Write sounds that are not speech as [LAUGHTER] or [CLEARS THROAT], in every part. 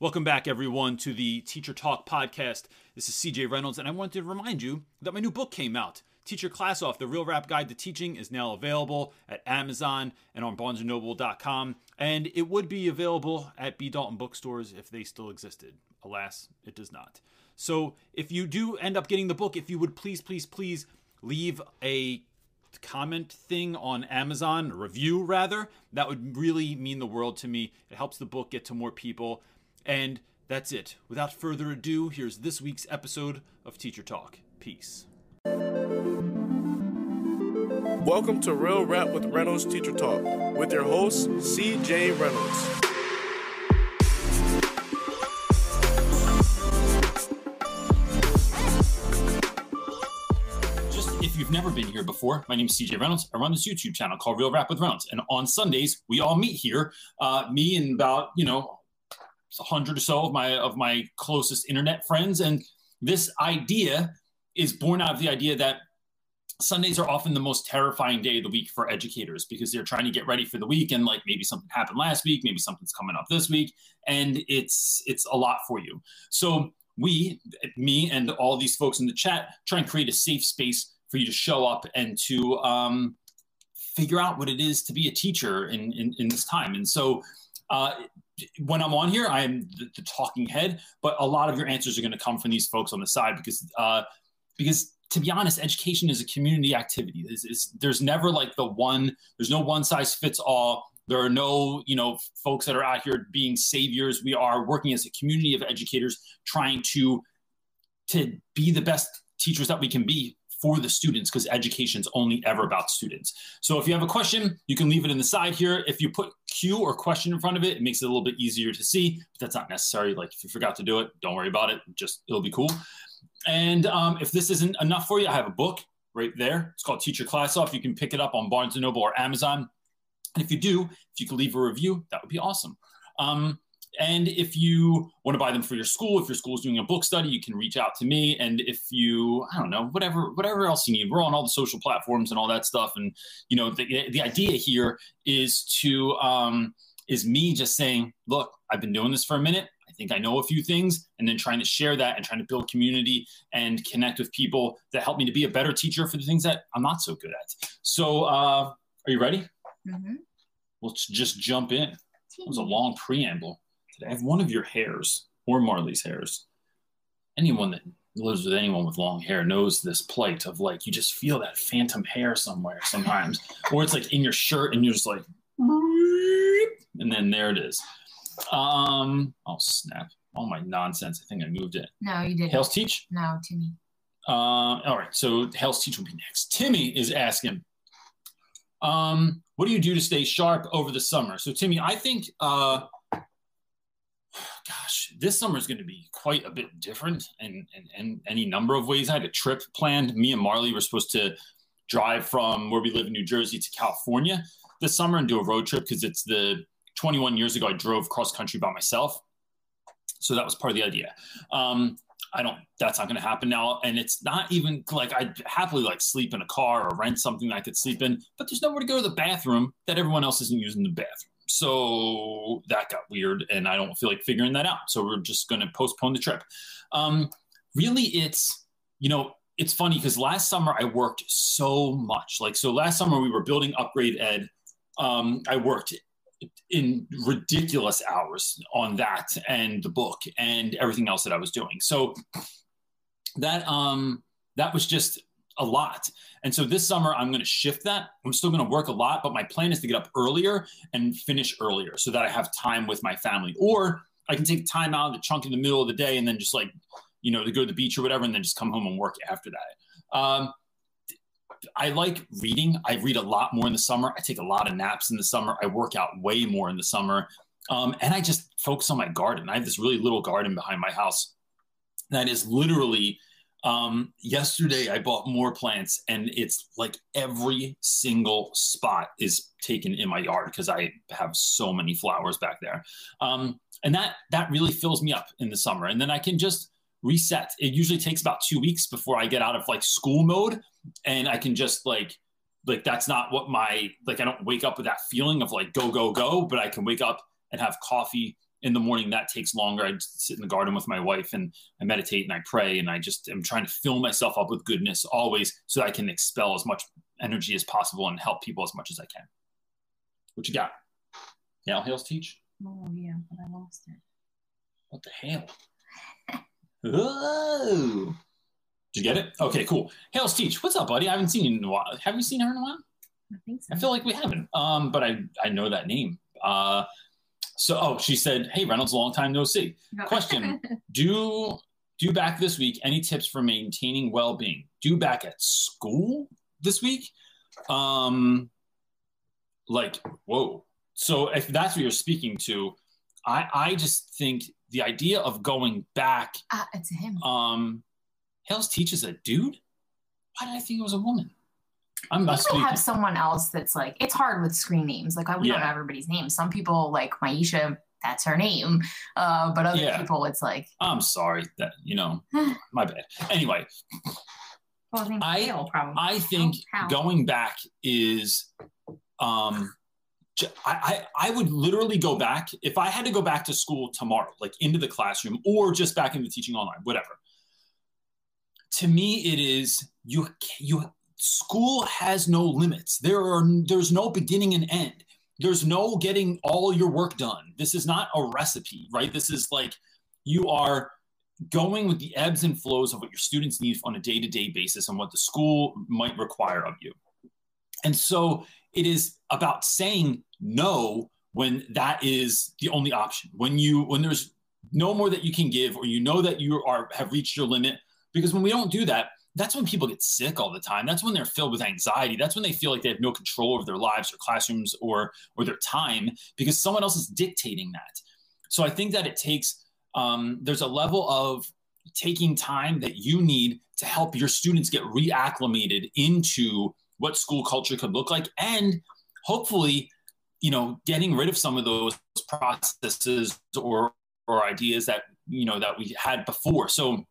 Welcome back, everyone, to the Teacher Talk podcast. This is CJ Reynolds, and I wanted to remind you that my new book came out. Teach Your Class Off, The Real Rap Guide to Teaching, is now available at Amazon and on BarnesandNoble.com, and it would be available at B. Dalton bookstores if they still existed. Alas, it does not. So if you do end up getting the book, if you would please, please, please leave a comment thing on Amazon, review rather, that would really mean the world to me. It helps the book get to more people. And that's it. Without further ado, here's this week's episode of Teacher Talk. Peace. Welcome to Real Rap with Reynolds Teacher Talk with your host, CJ Reynolds. Just if you've never been here before, my name is CJ Reynolds. I run this YouTube channel called Real Rap with Reynolds, and on Sundays we all meet here. Uh, me and about you know a hundred or so of my of my closest internet friends, and this idea is born out of the idea that Sundays are often the most terrifying day of the week for educators because they're trying to get ready for the week and like maybe something happened last week, maybe something's coming up this week, and it's it's a lot for you. So we, me, and all these folks in the chat, try and create a safe space for you to show up and to um, figure out what it is to be a teacher in in, in this time. And so uh, when I'm on here, I am the, the, talking head, but a lot of your answers are going to come from these folks on the side because uh, because to be honest, education is a community activity. It's, it's, there's never like the one. There's no one size fits all. There are no you know folks that are out here being saviors. We are working as a community of educators trying to to be the best teachers that we can be for the students because education is only ever about students. So if you have a question, you can leave it in the side here. If you put Q or question in front of it, it makes it a little bit easier to see, but that's not necessary. Like if you forgot to do it, don't worry about it. Just it'll be cool. And um, if this isn't enough for you, I have a book right there. It's called Teach Your Class Off. You can pick it up on Barnes & Noble or Amazon. And if you do, if you could leave a review, that would be awesome. Um, and if you want to buy them for your school, if your school is doing a book study, you can reach out to me. And if you, I don't know, whatever, whatever else you need, we're on all the social platforms and all that stuff. And you know, the the idea here is to um, is me just saying, look, I've been doing this for a minute. I think I know a few things, and then trying to share that and trying to build community and connect with people that help me to be a better teacher for the things that I'm not so good at. So, uh, are you ready? Mm-hmm. Let's just jump in. It was a long preamble. I have one of your hairs or Marley's hairs. Anyone that lives with anyone with long hair knows this plight of like you just feel that phantom hair somewhere sometimes, [LAUGHS] or it's like in your shirt and you're just like, and then there it is. Um, oh snap! All my nonsense. I think I moved it. No, you didn't. Hales teach. No, Timmy. Uh, all right. So Hales teach will be next. Timmy is asking, um, what do you do to stay sharp over the summer? So Timmy, I think uh, gosh, this summer is going to be quite a bit different in, in, in, any number of ways. I had a trip planned. Me and Marley were supposed to drive from where we live in New Jersey to California this summer and do a road trip because it's the 21 years ago I drove cross country by myself. So that was part of the idea. Um, I don't, that's not going to happen now. And it's not even like I'd happily like sleep in a car or rent something I could sleep in, but there's nowhere to go to the bathroom that everyone else isn't using the bathroom. So that got weird, and I don't feel like figuring that out. So we're just going to postpone the trip. Um, really, it's you know it's funny because last summer I worked so much. Like so, last summer we were building upgrade ed. Um, I worked in ridiculous hours on that and the book and everything else that I was doing. So that um that was just a lot. And so this summer, I'm going to shift that. I'm still going to work a lot, but my plan is to get up earlier and finish earlier so that I have time with my family. Or I can take time out the chunk in the middle of the day and then just like, you know, to go to the beach or whatever, and then just come home and work after that. Um, I like reading. I read a lot more in the summer. I take a lot of naps in the summer. I work out way more in the summer. Um, and I just focus on my garden. I have this really little garden behind my house that is literally um, yesterday I bought more plants and it's like every single spot is taken in my yard because I have so many flowers back there. Um, and that that really fills me up in the summer. And then I can just reset. It usually takes about two weeks before I get out of like school mode and I can just like like that's not what my like I don't wake up with that feeling of like go go go, but I can wake up and have coffee in the morning that takes longer. I sit in the garden with my wife and I meditate and I pray and I just am trying to fill myself up with goodness always so I can expel as much energy as possible and help people as much as I can. What you got? Yeah, Hales teach? Oh yeah, but I lost it. What the hell? oh. Did you get it? Okay, cool. Hales teach. What's up, buddy? I haven't seen you in a while. Have you seen her in a while? I think so. I feel like we haven't. Um, but I I know that name. Uh, so oh, she said, "Hey Reynolds, long time no see." Question: [LAUGHS] Do do back this week? Any tips for maintaining well being? Do back at school this week? Um, like whoa. So if that's what you're speaking to, I I just think the idea of going back. Ah, it's him. Um, Hales teaches a dude. Why did I think it was a woman? I'm not speaking. have someone else that's like it's hard with screen names. Like we don't know everybody's name. Some people like Maisha, that's her name. Uh, but other Yeah. people, it's like I'm sorry that you know [SIGHS] my bad. Anyway, well, I- Hale. I think going back is um I, I I would literally go back if I had to go back to school tomorrow, like into the classroom or just back into teaching online, whatever. To me, it is you you school has no limits. There are there's no beginning and end. There's no getting all your work done. This is not a recipe, right? This is like you are going with the ebbs and flows of what your students need on a day-to-day basis and what the school might require of you. And so it is about saying no when that is the only option. When you when there's no more that you can give or you know that you are have reached your limit because when we don't do that that's when people get sick all the time. That's when they're filled with anxiety. That's when they feel like they have no control over their lives or classrooms or or their time because someone else is dictating that. So i think that it takes um, there's a level of taking time that you need to help your students get reacclimated into what school culture could look like and hopefully you know getting rid of some of those processes or or ideas that you know that we had before. So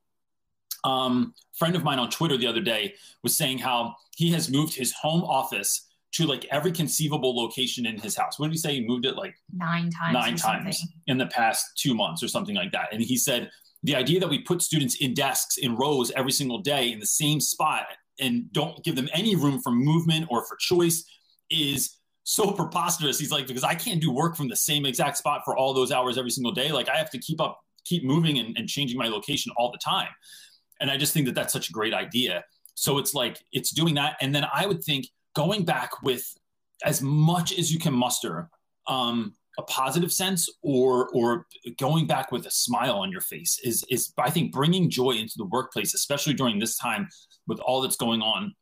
um friend of mine on twitter the other day was saying how he has moved his home office to like every conceivable location in his house what did he say he moved it like nine times. nine or something. times in the past two months or something like that. And he said the idea that we put students in desks in rows every single day in the same spot and don't give them any room for movement or for choice is so preposterous. He's like, because I can't do work from the same exact spot for all those hours every single day. Like I have to keep up, keep moving and, and changing my location all the time. And I just think that that's such a great idea. So it's like, it's doing that. And then I would think going back with as much as you can muster um, a positive sense or or going back with a smile on your face is is I think bringing joy into the workplace, especially during this time with all that's going on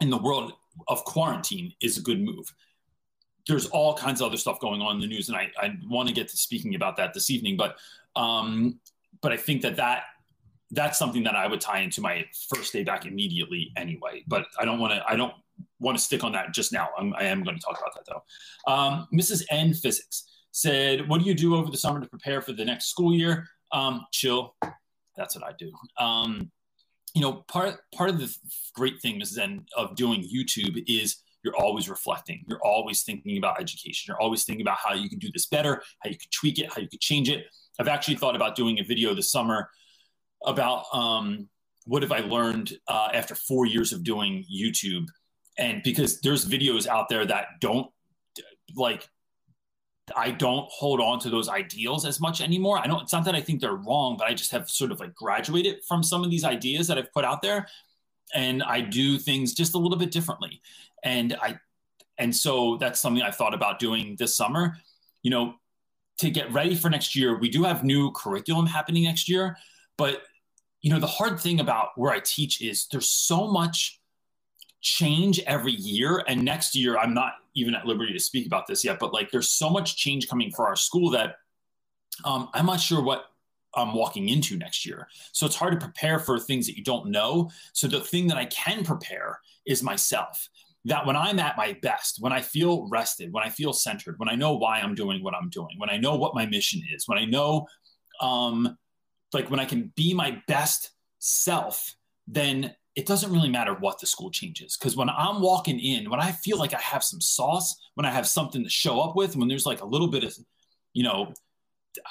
in the world of quarantine, is a good move. There's all kinds of other stuff going on in the news, and I, I want to get to speaking about that this evening. But um, but I think that that that's something that I would tie into my first day back immediately anyway. But I don't want to I don't want to stick on that just now. I'm, I am going to talk about that though. Um, Mrs. N Physics said, "What do you do over the summer to prepare for the next school year?" Um, chill. That's what I do. Um, you know, part part of the great thing, Mrs. N, of doing YouTube is you're always reflecting. You're always thinking about education. You're always thinking about how you can do this better, how you could tweak it, how you could change it. I've actually thought about doing a video this summer about um, what have I learned uh, after four years of doing YouTube, and because there's videos out there that don't like I don't hold on to those ideals as much anymore. I don't it's not that I think they're wrong, but I just have sort of like graduated from some of these ideas that I've put out there and I do things just a little bit differently. And I and so that's something I thought about doing this summer. You know, to get ready for next year, we do have new curriculum happening next year, but you know, the hard thing about where I teach is there's so much change every year. And next year, I'm not even at liberty to speak about this yet, but like there's so much change coming for our school that um, I'm not sure what I'm walking into next year. So it's hard to prepare for things that you don't know. So the thing that I can prepare is myself. That when I'm at my best, when I feel rested, when I feel centered, when I know why I'm doing what I'm doing, when I know what my mission is, when I know, um, like when I can be my best self, then it doesn't really matter what the school changes. Because when I'm walking in, when I feel like I have some sauce, when I have something to show up with, when there's like a little bit of, you know,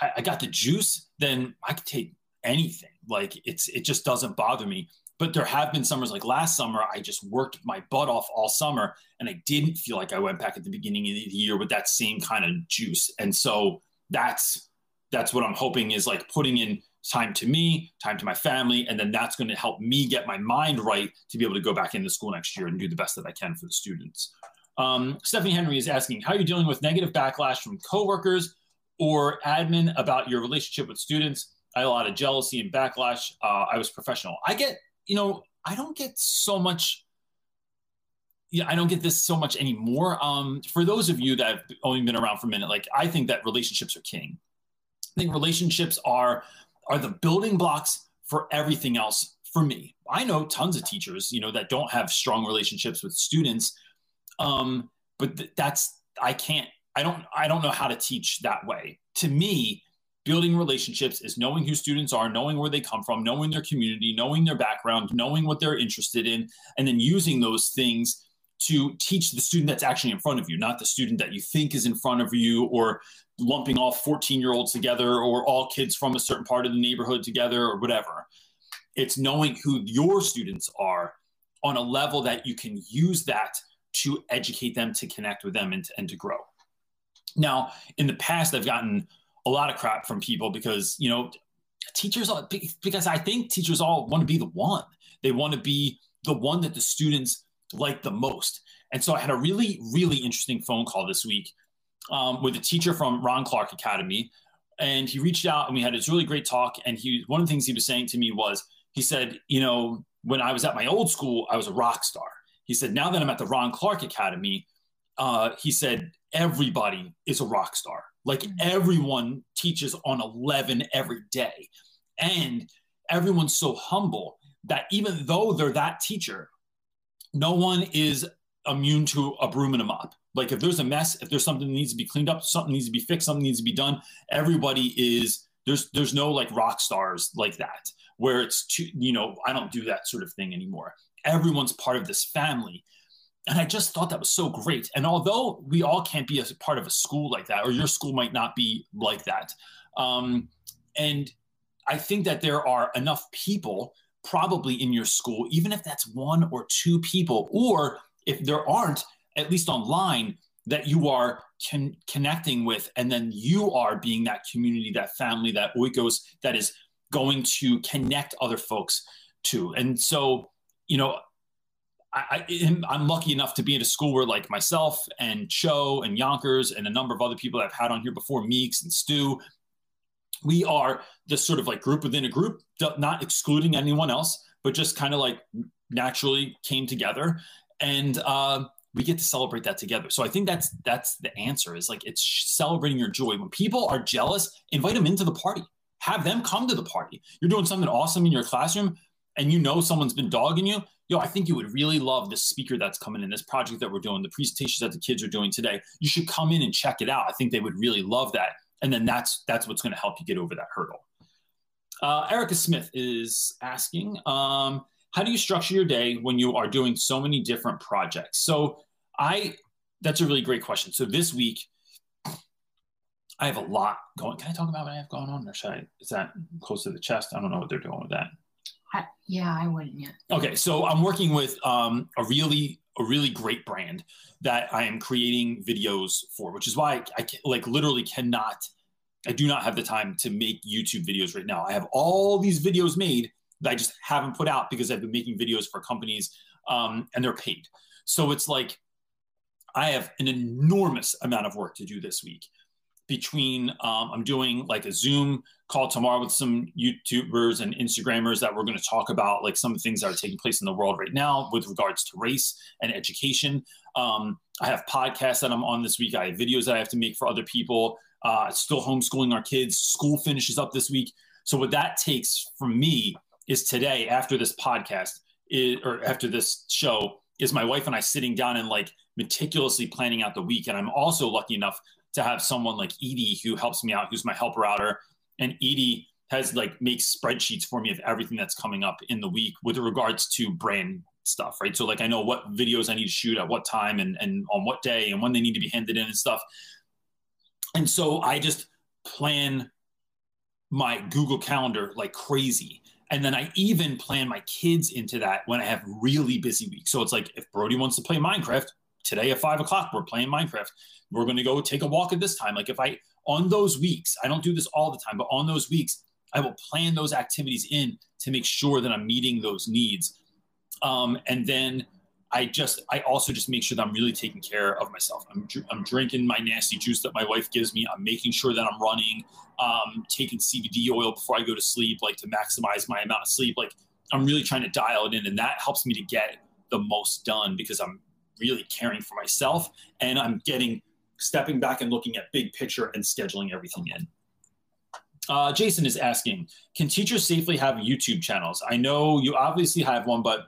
I, I got the juice, then I could take anything. Like it's it just doesn't bother me. But there have been summers like last summer, I just worked my butt off all summer and I didn't feel like I went back at the beginning of the year with that same kind of juice. And so that's that's what I'm hoping is like putting in time to me, time to my family, and then that's going to help me get my mind right to be able to go back into school next year and do the best that I can for the students. Um, Stephanie Henry is asking, how are you dealing with negative backlash from coworkers or admin about your relationship with students? I had a lot of jealousy and backlash. Uh, I was professional. I get, you know, I don't get so much. Yeah, I don't get this so much anymore. Um, for those of you that have only been around for a minute, like I think that relationships are king. I think relationships are are the building blocks for everything else for me. I know tons of teachers, you know, that don't have strong relationships with students. Um, but th- that's I can't I don't I don't know how to teach that way. To me, building relationships is knowing who students are, knowing where they come from, knowing their community, knowing their background, knowing what they're interested in, and then using those things to teach the student that's actually in front of you, not the student that you think is in front of you or lumping all 14 year olds together or all kids from a certain part of the neighborhood together or whatever. It's knowing who your students are on a level that you can use that to educate them, to connect with them, and to, and to grow. Now, in the past, I've gotten a lot of crap from people because, you know, teachers, because I think teachers all want to be the one. They want to be the one that the students like the most. And so I had a really, really interesting phone call this week um, with a teacher from Ron Clark Academy. And he reached out and we had this really great talk. And he, one of the things he was saying to me was, he said, you know, when I was at my old school, I was a rock star. He said, now that I'm at the Ron Clark Academy, uh, he said, everybody is a rock star. Like mm-hmm. everyone teaches on 11 every day. And everyone's so humble that even though they're that teacher, no one is immune to a broom and a mop. Like if there's a mess, if there's something that needs to be cleaned up, something needs to be fixed, something needs to be done, everybody is there's there's no like rock stars like that where it's too, you know, I don't do that sort of thing anymore. Everyone's part of this family. And I just thought that was so great. And although we all can't be a part of a school like that, or your school might not be like that, um, and I think that there are enough people probably in your school, even if that's one or two people, or if there aren't, at least online, that you are con- connecting with, and then you are being that community, that family, that oikos that is going to connect other folks to. And so, you know, I, am lucky enough to be at a school where, like myself and Cho and Yonkers and a number of other people I've had on here before, Meeks and Stu, we are this sort of like group within a group, not excluding anyone else, but just kind of like naturally came together, and uh, we get to celebrate that together. So I think that's that's the answer. Is like it's celebrating your joy. When people are jealous, invite them into the party. Have them come to the party. You're doing something awesome in your classroom, and you know someone's been dogging you. Yo, I think you would really love this speaker that's coming in, this project that we're doing, the presentations that the kids are doing today. You should come in and check it out. I think they would really love that and then that's that's what's going to help you get over that hurdle. Uh, Erica Smith is asking, um, how do you structure your day when you are doing so many different projects? So I, that's a really great question. So this week, I have a lot going. Can I talk about what I have going on, or should I? Is that close to the chest? I don't know what they're doing with that. I, yeah, I wouldn't yet. Okay, so I'm working with um, a really a really great brand that I am creating videos for, which is why I, I like literally cannot. I do not have the time to make YouTube videos right now. I have all these videos made that I just haven't put out because I've been making videos for companies um, and they're paid. So it's like I have an enormous amount of work to do this week between um, I'm doing like a Zoom call tomorrow with some YouTubers and Instagrammers that we're going to talk about like some of the things that are taking place in the world right now with regards to race and education. Um, I have podcasts that I'm on this week. I have videos that I have to make for other people. Uh, still homeschooling our kids. School finishes up this week. So what that takes from me is today after this podcast is, or after this show is my wife and I sitting down and like meticulously planning out the week. And I'm also lucky enough to have someone like Edie who helps me out, who's my helper outer. And Edie has like makes spreadsheets for me of everything that's coming up in the week with regards to brand stuff, right? So like I know what videos I need to shoot at what time and, and on what day and when they need to be handed in and stuff. And so I just plan my Google Calendar like crazy. And then I even plan my kids into that when I have really busy weeks. So it's like if Brody wants to play Minecraft today at five o'clock, we're playing Minecraft. We're going to go take a walk at this time. Like if I, on those weeks, I don't do this all the time, but on those weeks, I will plan those activities in to make sure that I'm meeting those needs. Um, and then I just, I also just make sure that I'm really taking care of myself. I'm, I'm drinking my nasty juice that my wife gives me. I'm making sure that I'm running, um, taking CBD oil before I go to sleep, like to maximize my amount of sleep. Like I'm really trying to dial it in, and that helps me to get the most done because I'm really caring for myself and I'm getting stepping back and looking at big picture and scheduling everything in. Uh, Jason is asking, can teachers safely have YouTube channels? I know you obviously have one, but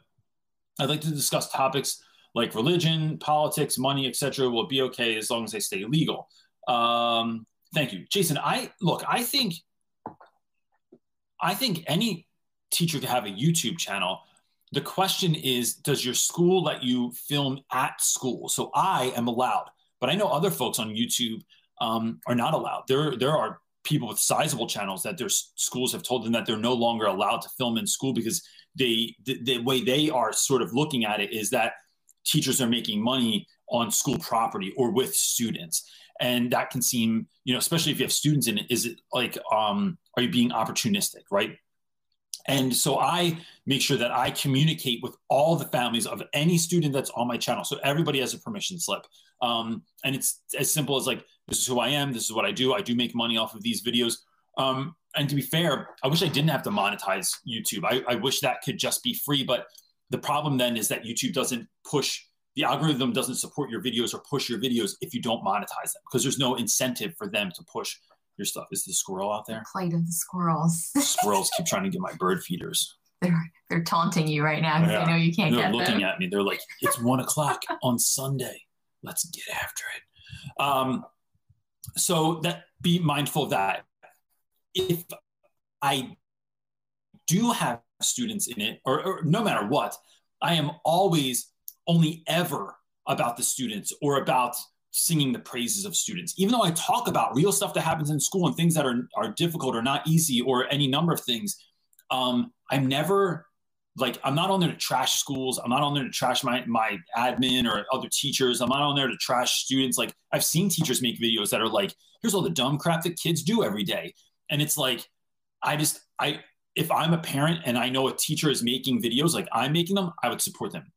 I'd like to discuss topics like religion, politics, money, etc. Will be okay as long as they stay legal. Um, thank you, Jason. I look. I think. I think any teacher can have a YouTube channel. The question is, does your school let you film at school? So I am allowed, but I know other folks on YouTube um, are not allowed. There, there are people with sizable channels that their schools have told them that they're no longer allowed to film in school because they the, the, way they are sort of looking at it is that teachers are making money on school property or with students and that can seem you know especially if you have students in it is it like um are you being opportunistic right and so i make sure that i communicate with all the families of any student that's on my channel so everybody has a permission slip um, and it's as simple as like this is who i am this is what i do i do make money off of these videos um, and to be fair, I wish I didn't have to monetize YouTube. I, I wish that could just be free. But the problem then is that YouTube doesn't push the algorithm doesn't support your videos or push your videos if you don't monetize them because there's no incentive for them to push your stuff. Is the squirrel out there? Plight of the squirrels. Squirrels keep trying to get my bird feeders. [LAUGHS] They're they're taunting you right now because yeah. they know you can't get it. they're get looking them. at me. They're like, it's one o'clock on Sunday. Let's get after it. Um, so that be mindful of that. If I do have students in it, or, or no matter what, I am always only ever about the students or about singing the praises of students. Even though I talk about real stuff that happens in school and things that are, are difficult or not easy or any number of things, um, I'm never like I'm not on there to trash schools. I'm not on there to trash my my admin or other teachers. I'm not on there to trash students. Like I've seen teachers make videos that are like, here's all the dumb crap that kids do every day. And it's like, I just I if I'm a parent and I know a teacher is making videos like I'm making them, I would support them.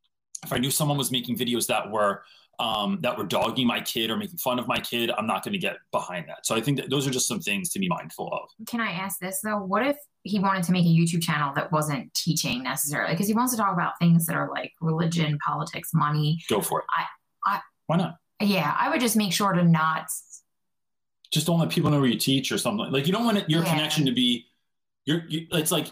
If I knew someone was making videos that were um, that were dogging my kid or making fun of my kid, I'm not going to get behind that. So I think that those are just some things to be mindful of. Can I ask this though? What if he wanted to make a YouTube channel that wasn't teaching necessarily? Because he wants to talk about things that are like religion, politics, money. Go for it. I, I, Why not? Yeah, I would just make sure to not. Just don't let people know where you teach or something. Like you don't want your yeah. connection to be you're, you, it's like,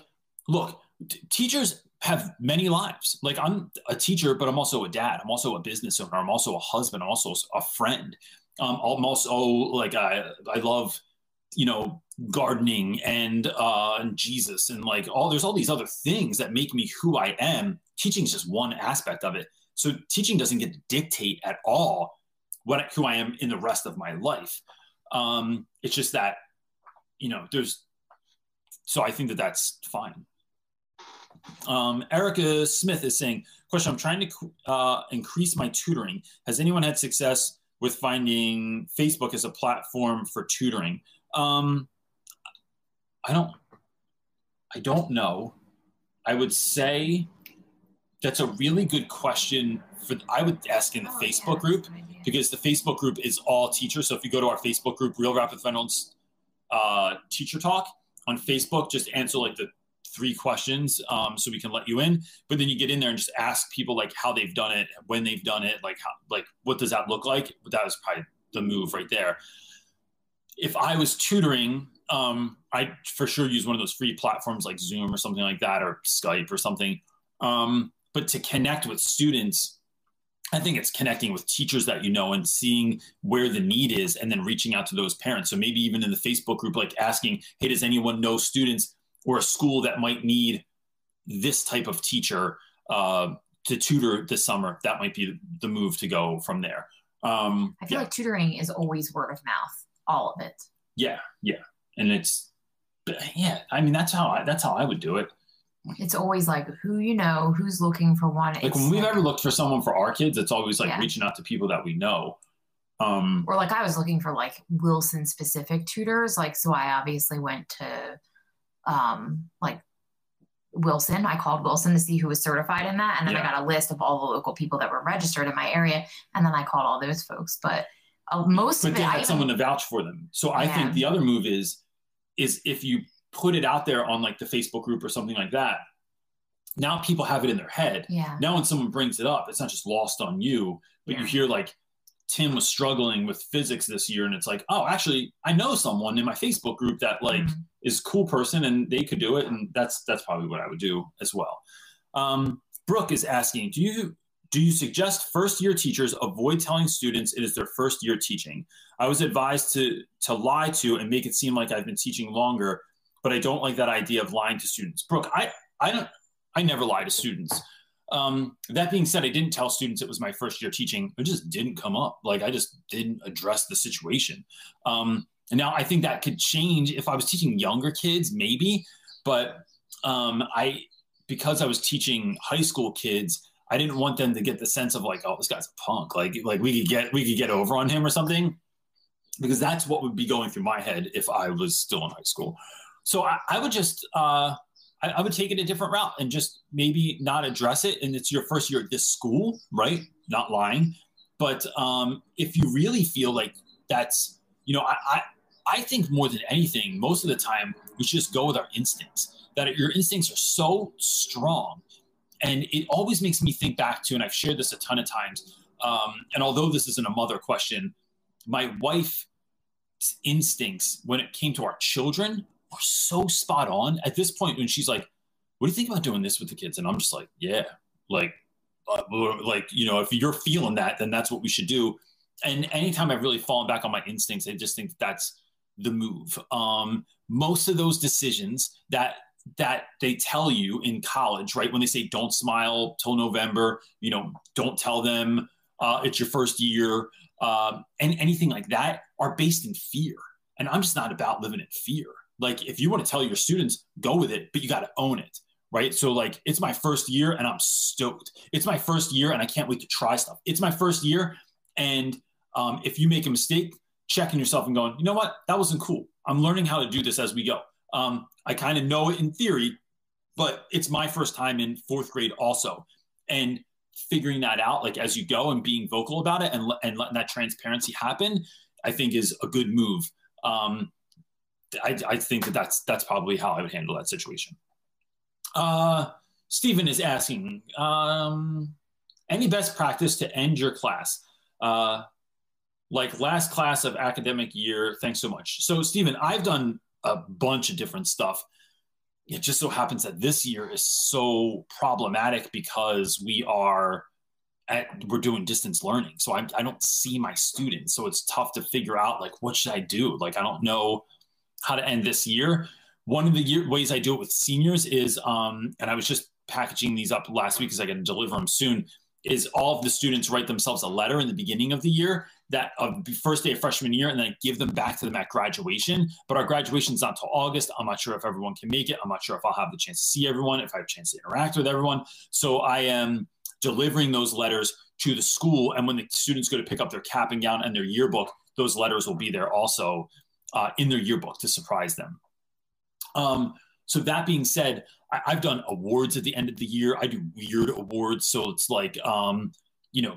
look, t- teachers have many lives. Like I'm a teacher, but I'm also a dad. I'm also a business owner. I'm also a husband. I'm also a friend. Um, I'm also like I I love, you know, gardening and uh, and Jesus and like all there's all these other things that make me who I am. Teaching is just one aspect of it. So teaching doesn't get to dictate at all what who I am in the rest of my life. Um, it's just that you know there's so I think that that's fine. Um, Erica Smith is saying, question, I'm trying to uh, increase my tutoring. Has anyone had success with finding Facebook as a platform for tutoring? Um, I don't, I don't know. I would say that's a really good question for, I would ask in the oh, Facebook yeah, group because the Facebook group is all teachers. So if you go to our Facebook group, Real Rap with Reynolds uh, Teacher Talk, on Facebook, just answer like the three questions um, so we can let you in. But then you get in there and just ask people like how they've done it, when they've done it, like how, like what does that look like? That was probably the move right there. If I was tutoring, um, I for sure use one of those free platforms like Zoom or something like that, or Skype or something. Um, but to connect with students, I think it's connecting with teachers that you know and seeing where the need is and then reaching out to those parents. So maybe even in the Facebook group, like asking, hey, does anyone know students or a school that might need this type of teacher uh, to tutor this summer? That might be the move to go from there. Um, I feel yeah. like tutoring is always word of mouth, all of it. Yeah, yeah, and it's yeah. I mean, that's how I that's how I would do it. It's always like who you know, who's looking for one. Like It's when we've ever looked for someone for our kids, it's always like Yeah. reaching out to people that we know. Um, or like I was looking for like Wilson specific tutors. Like, so I obviously went to um like Wilson. I called Wilson to see who was certified in that. And then I got a list of all the local people that were registered in my area. And then I called all those folks. But uh, most but of they it, I had even- someone to vouch for them. So I Yeah. think the other move is is if you put it out there on like the Facebook group or something like that. Now people have it in their head. yeah. Now when someone brings it up, it's not just lost on you, but you hear like Tim was struggling with physics this year, and it's like, oh, actually, I know someone in my Facebook group that like Mhm. is a cool person and they could do it, and that's that's probably what I would do as well. Um, Brooke is asking, do you do you suggest first year teachers avoid telling students it is their first year teaching? I was advised to to lie to and make it seem like I've been teaching longer, but I don't like that idea of lying to students. Brooke, I I don't I never lie to students. Um, that being said, I didn't tell students it was my first year teaching. It just didn't come up. Like I just didn't address the situation. Um, and now I think that could change if I was teaching younger kids, maybe. But um, I, because I was teaching high school kids, I didn't want them to get the sense of like, oh, this guy's a punk. Like, like we could get we could get over on him or something, because that's what would be going through my head if I was still in high school. So I, I would just. Uh, I, I would take it a different route and just maybe not address it. And it's your first year at this school, right? Not lying. But um, if you really feel like that's, you know, I, I, I think more than anything, most of the time, we should just go with our instincts, that your instincts are so strong. And it always makes me think back to, and I've shared this a ton of times. Um, and although this isn't a mother question, my wife's instincts when it came to our children are so spot on. At this point when she's like what do you think about doing this with the kids? And i'm just like yeah like uh, like you know if you're feeling that then that's what we should do. And anytime i've really fallen back on my instincts i just think that's the move. Um most of those decisions that that they tell you in college right? When they say don't smile till november you know don't tell them uh, it's your first year um, and anything like that are based in fear. And i'm just not about living in fear like if you want to tell your students go with it but you got to own it right? So like it's my first year and i'm stoked. It's my first year and i can't wait to try stuff. It's my first year and um, if you make a mistake checking yourself and going you know what? That wasn't cool. I'm learning how to do this as we go. Um, i kind of know it in theory but it's my first time in fourth grade also. And figuring that out like as you go and being vocal about it and, and letting that transparency happen i think is a good move. Um, I, I think that that's that's probably how I would handle that situation. Uh, Stephen is asking, um, any best practice to end your class? Uh, like last class of academic year. Thanks so much. So, Stephen, I've done a bunch of different stuff. It just so happens that this year is so problematic because we are at, we're doing distance learning. So I, I don't see my students. So it's tough to figure out like what should I do? Like I don't know how to end this year. One of the year, ways I do it with seniors is, um, and I was just packaging these up last week because I got to deliver them soon. Is all of the students write themselves a letter in the beginning of the year that of the first day of freshman year, and then I give them back to them at graduation. But our graduation's not till August. I'm not sure if everyone can make it. I'm not sure if I'll have the chance to see everyone, if I have a chance to interact with everyone. So I am delivering those letters to the school, and when the students go to pick up their cap and gown and their yearbook, those letters will be there also uh, in their yearbook to surprise them. Um, so that being said, I, I've done awards at the end of the year. I do weird awards, so it's like, um, you know,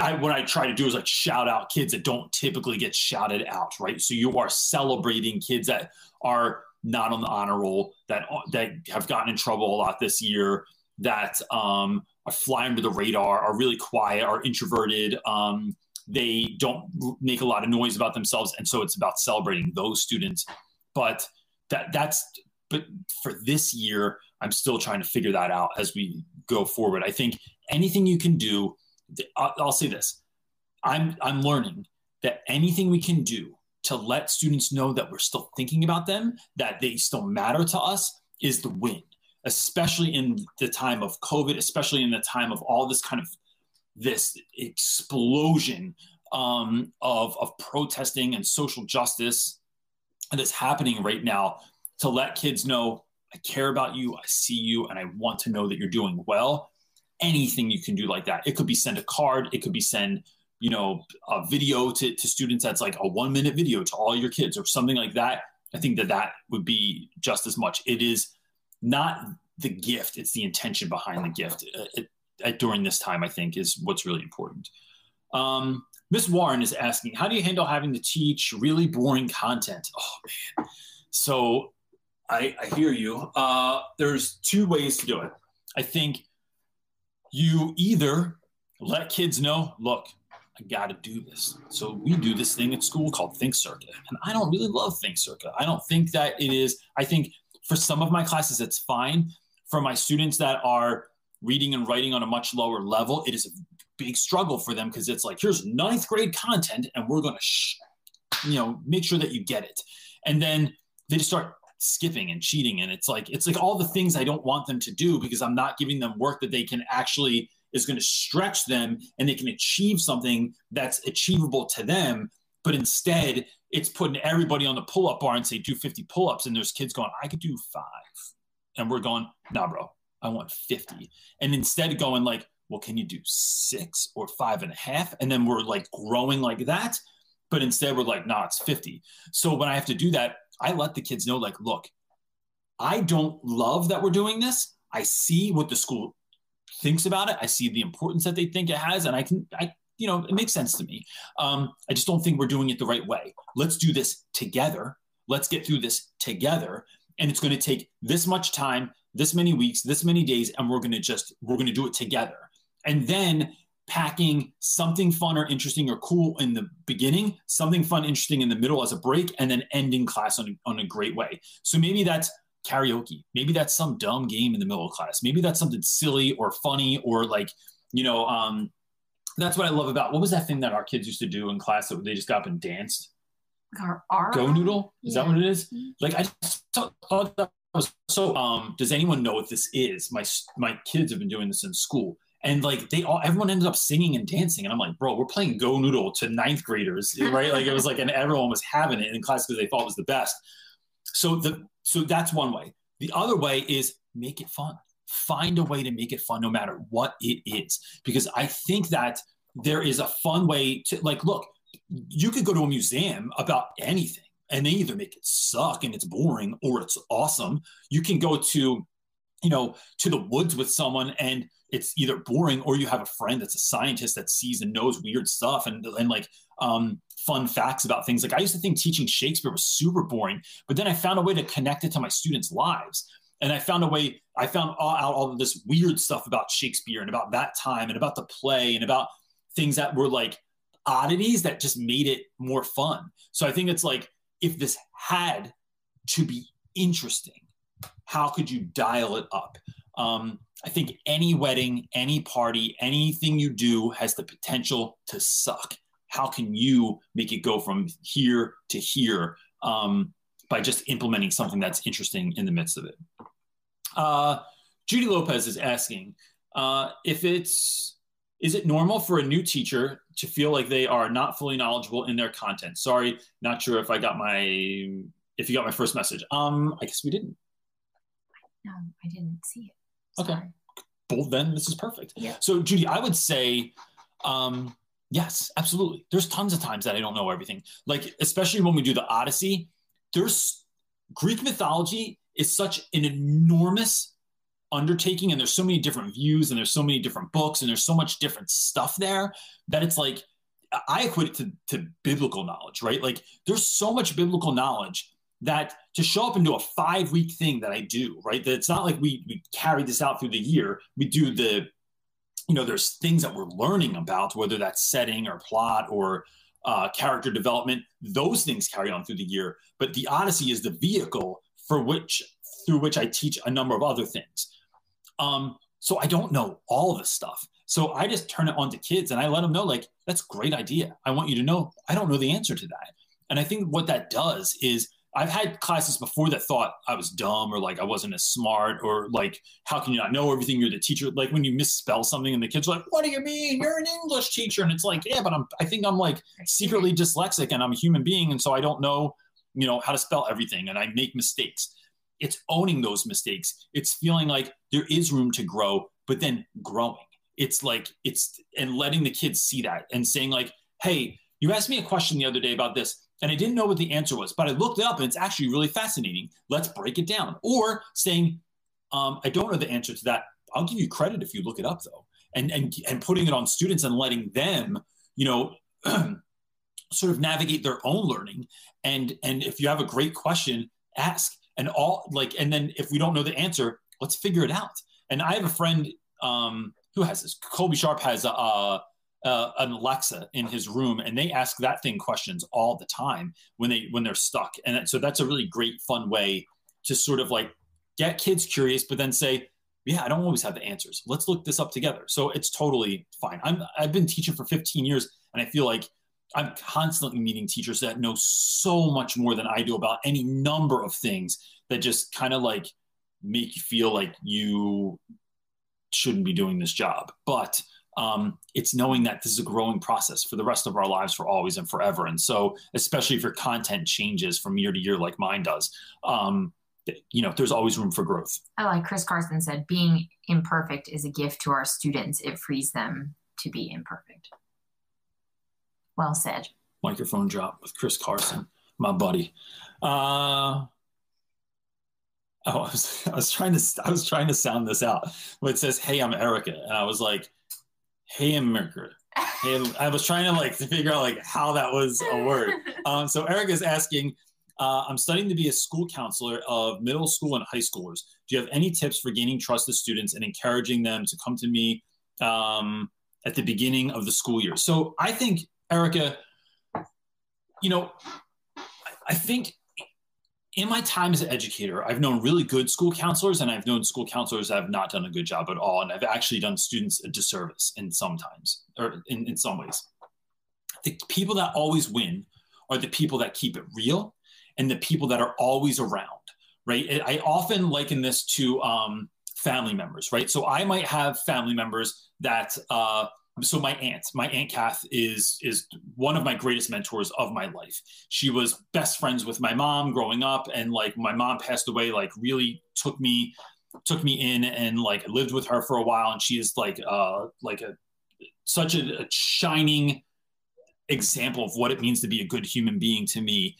I, what I try to do is like shout out kids that don't typically get shouted out, right? So you are celebrating kids that are not on the honor roll, that that have gotten in trouble a lot this year, that um, are flying under the radar, are really quiet, are introverted. Um, they don't make a lot of noise about themselves, and so it's about celebrating those students. But that that's but for this year, I'm still trying to figure that out as we go forward. I think anything you can do I'll, say this I'm, I'm learning that anything we can do to let students know that we're still thinking about them, that they still matter to us, is the win, especially in the time of COVID, especially in the time of all this kind of this explosion um, of of protesting and social justice that's happening right now to let kids know I care about you, I see you, and I want to know that you're doing well. Anything you can do like that. It could be send a card, it could be send, you know, a video to, to students that's like a one minute video to all your kids or something like that. I think that that would be just as much. It is not the gift, it's the intention behind the gift. Uh, it, it, during this time, I think, is what's really important. Um, Miss Warren is asking, how do you handle having to teach really boring content? Oh man. So I, I hear you. Uh, there's two ways to do it. I think you either let kids know, look, I got to do this. So we do this thing at school called ThinkCERCA. And I don't really love ThinkCERCA. I don't think that it is, I think for some of my classes, it's fine. For my students that are reading and writing on a much lower level, it is a big struggle for them because it's like here's ninth grade content and we're going to sh- you know make sure that you get it. And then they just start skipping and cheating and it's like it's like all the things i don't want them to do because i'm not giving them work that they can actually is going to stretch them and they can achieve something that's achievable to them. But instead it's putting everybody on the pull-up bar and say do 50 pull-ups. And there's kids going i could do five. And we're going nah bro i want 50 and instead of going like well, can you do six or five and a half? And then we're like growing like that. But instead, we're like, nah, it's 50. So when I have to do that, I let the kids know, like, look, I don't love that we're doing this. I see what the school thinks about it. I see the importance that they think it has. And I can, I, you know, it makes sense to me. Um, I just don't think we're doing it the right way. Let's do this together. Let's get through this together. And it's going to take this much time, this many weeks, this many days, and we're going to just, we're going to do it together and then packing something fun or interesting or cool in the beginning, something fun, interesting in the middle as a break, and then ending class on a, on a great way. So maybe that's karaoke. Maybe that's some dumb game in the middle of class. Maybe that's something silly or funny or like, you know, um, that's what I love about what was that thing that our kids used to do in class that they just got up and danced? Our, our GoNoodle? Is yeah. that what it is? Mm-hmm. Like I just thought that so um does anyone know what this is? My my kids have been doing this in school and like they all everyone ended up singing and dancing and i'm like bro we're playing GoNoodle to ninth graders [LAUGHS] right? Like it was like and everyone was having it in class because they thought it was the best. So the so that's one way. The other way is make it fun. Find a way to make it fun no matter what it is because i think that there is a fun way to like look you could go to a museum about anything and they either make it suck and it's boring or it's awesome you can go to you know to the woods with someone and it's either boring or you have a friend that's a scientist that sees and knows weird stuff and and like um, fun facts about things. Like I used to think teaching Shakespeare was super boring, but then I found a way to connect it to my students' lives. And I found a way, I found all, out all of this weird stuff about Shakespeare and about that time and about the play and about things that were like oddities that just made it more fun. So I think it's like if this had to be interesting, how could you dial it up? Um, I think any wedding, any party, anything you do has the potential to suck. How can you make it go from here to here um, by just implementing something that's interesting in the midst of it? Uh, Judy Lopez is asking uh, if it's is it normal for a new teacher to feel like they are not fully knowledgeable in their content? Sorry, not sure if I got my if you got my first message. Um, I guess we didn't. No, I didn't see it. Okay. Well, then this is perfect. Yeah. So, Judy, I would say, um, yes, absolutely. There's tons of times that I don't know everything. Like, especially when we do the Odyssey, there's Greek mythology is such an enormous undertaking, and there's so many different views, and there's so many different books, and there's so much different stuff there that it's like I equate it to, to biblical knowledge, right? Like, there's so much biblical knowledge that to show up and do a five week thing that I do, right? That it's not like we we carry this out through the year. We do the, you know, there's things that we're learning about, whether that's setting or plot or uh, character development. Those things carry on through the year. But the Odyssey is the vehicle for which through which I teach a number of other things. Um, so I don't know all this stuff. So I just turn it on to kids and I let them know, like, that's great idea. I want you to know I don't know the answer to that. And I think what that does is I've had classes before that thought I was dumb or like I wasn't as smart or like how can you not know everything? You're the teacher. Like when you misspell something and the kids are like, "What do you mean? You're an English teacher?" And it's like, yeah, but I'm. I think I'm like secretly dyslexic and I'm a human being, and so I don't know, you know, how to spell everything, and I make mistakes. It's owning those mistakes. It's feeling like there is room to grow, but then growing. It's like it's and letting the kids see that and saying like, "Hey, you asked me a question the other day about this and I didn't know what the answer was, but I looked it up and it's actually really fascinating. Let's break it down. Or saying, um, I don't know the answer to that. I'll give you credit if you look it up though. And and and putting it on students and letting them, you know, [CLEARS THROAT] sort of navigate their own learning. And and if you have a great question, ask. And all like, and then if we don't know the answer, let's figure it out. And I have a friend um, who has this. Colby Sharp has a, a uh, an Alexa in his room, and they ask that thing questions all the time when they when they're stuck. And so that's a really great, fun way to sort of like get kids curious, but then say, "Yeah, I don't always have the answers. Let's look this up together." So it's totally fine. I'm I've been teaching for 15 years, and I feel like I'm constantly meeting teachers that know so much more than I do about any number of things that just kind of like make you feel like you shouldn't be doing this job. But um, it's knowing that this is a growing process for the rest of our lives for always and forever. And so, especially if your content changes from year to year, like mine does, um, you know, there's always room for growth. I like Chris Carson said, being imperfect is a gift to our students. It frees them to be imperfect. Well said. Microphone drop with Chris Carson, my buddy. Uh, Oh, I was, I was trying to I was trying to sound this out. But it says, "Hey, I'm Erica," and I was like, hamburger. and I was trying to like to figure out like how that was a word. [LAUGHS] Um, so Eric is asking, uh, I'm studying to be a school counselor of middle school and high schoolers. Do you have any tips for gaining trust of students and encouraging them to come to me um, at the beginning of the school year? So I think Erica, you know, I think in my time as an educator, I've known really good school counselors and I've known school counselors that have not done a good job at all. And I've actually done students a disservice in sometimes or in, in some ways. The people that always win are the people that keep it real and the people that are always around, right? I often liken this to um, family members, right? So I might have family members that uh, so my aunt my aunt kath is is one of my greatest mentors of my life. She was best friends with my mom growing up and like my mom passed away like really took me took me in and like lived with her for a while and she is like uh like a such a, a shining example of what it means to be a good human being to me.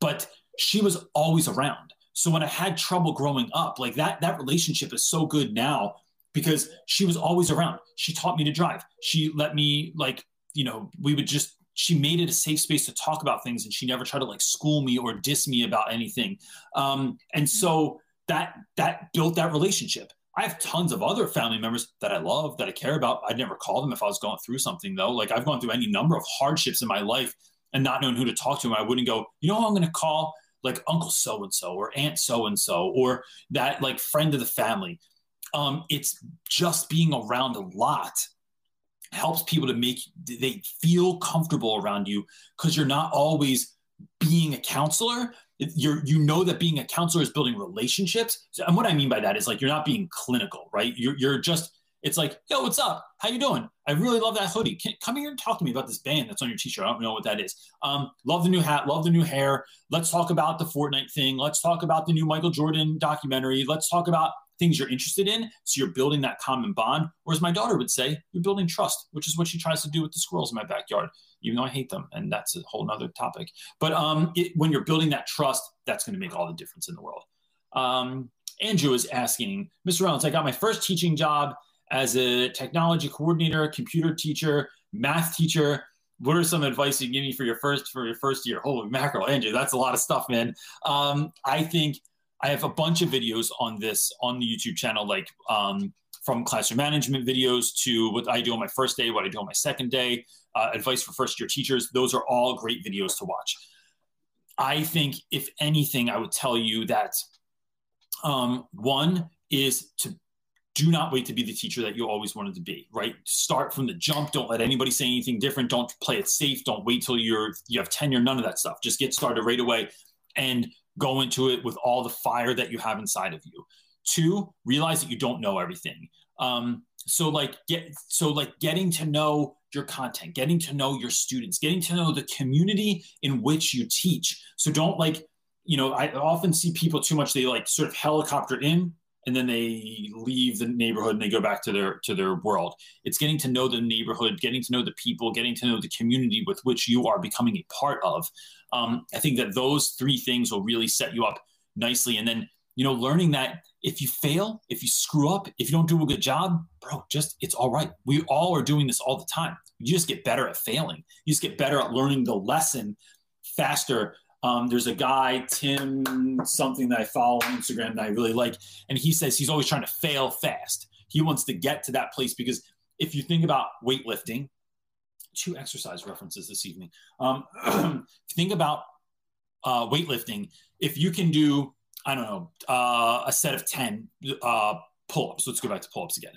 But she was always around. So when i had trouble growing up like that that relationship is so good now because she was always around. She taught me to drive. She let me like, you know, we would just she made it a safe space to talk about things and she never tried to like school me or diss me about anything. Um, and so that that built that relationship. I have tons of other family members that I love, that I care about. I'd never call them if I was going through something though. Like I've gone through any number of hardships in my life and not knowing who to talk to. And I wouldn't go, you know, I'm going to call like Uncle so and so or Aunt so and so or that like friend of the family um, it's just being around a lot helps people to make they feel comfortable around you because you're not always being a counselor. You're you know that being a counselor is building relationships. And what i mean by that is like you're not being clinical right? You're, you're just it's like yo what's up? How you doing? I really love that hoodie. Can, come here and talk to me about this band that's on your t-shirt. I don't know what that is. Um, love the new hat love the new hair. Let's talk about the fortnite thing. Let's talk about the new michael jordan documentary. Let's talk about things you're interested in. So you're building that common bond. Or as my daughter would say, you're building trust, which is what she tries to do with the squirrels in my backyard, even though I hate them. And that's a whole nother topic. But um, it, when you're building that trust, that's going to make all the difference in the world. Um, Andrew is asking, Mr. Reynolds, I got my first teaching job as a technology coordinator, computer teacher, math teacher. What are some advice you give me for your first for your first year? Holy mackerel, Andrew, that's a lot of stuff, man. Um, I think I have a bunch of videos on this on the YouTube channel, like um, from classroom management videos to what I do on my first day, what I do on my second day, uh, advice for first year teachers. Those are all great videos to watch. I think, if anything, I would tell you that um, one is to do not wait to be the teacher that you always wanted to be right? Start from the jump. Don't let anybody say anything different. Don't play it safe. Don't wait till you're you have tenure none of that stuff. Just get started right away. And go into it with all the fire that you have inside of you. Two, realize that you don't know everything. Um, so like get so like getting to know your content, getting to know your students, getting to know the community in which you teach. So don't like, you know, I often see people too much, they like sort of helicopter in and then they leave the neighborhood and they go back to their to their world. It's getting to know the neighborhood, getting to know the people, getting to know the community with which you are becoming a part of. Um, I think that those three things will really set you up nicely. And then you know, learning that if you fail, if you screw up, if you don't do a good job, bro, just it's all right. We all are doing this all the time. You just get better at failing. You just get better at learning the lesson faster. Um, there's a guy, Tim, something that I follow on Instagram that I really like, and he says he's always trying to fail fast. He wants to get to that place because if you think about weightlifting, two exercise references this evening. Um, [CLEARS THROAT] think about uh, weightlifting. If you can do I don't know, uh, a set of 10 uh, pull ups. Let's go back to pull ups again.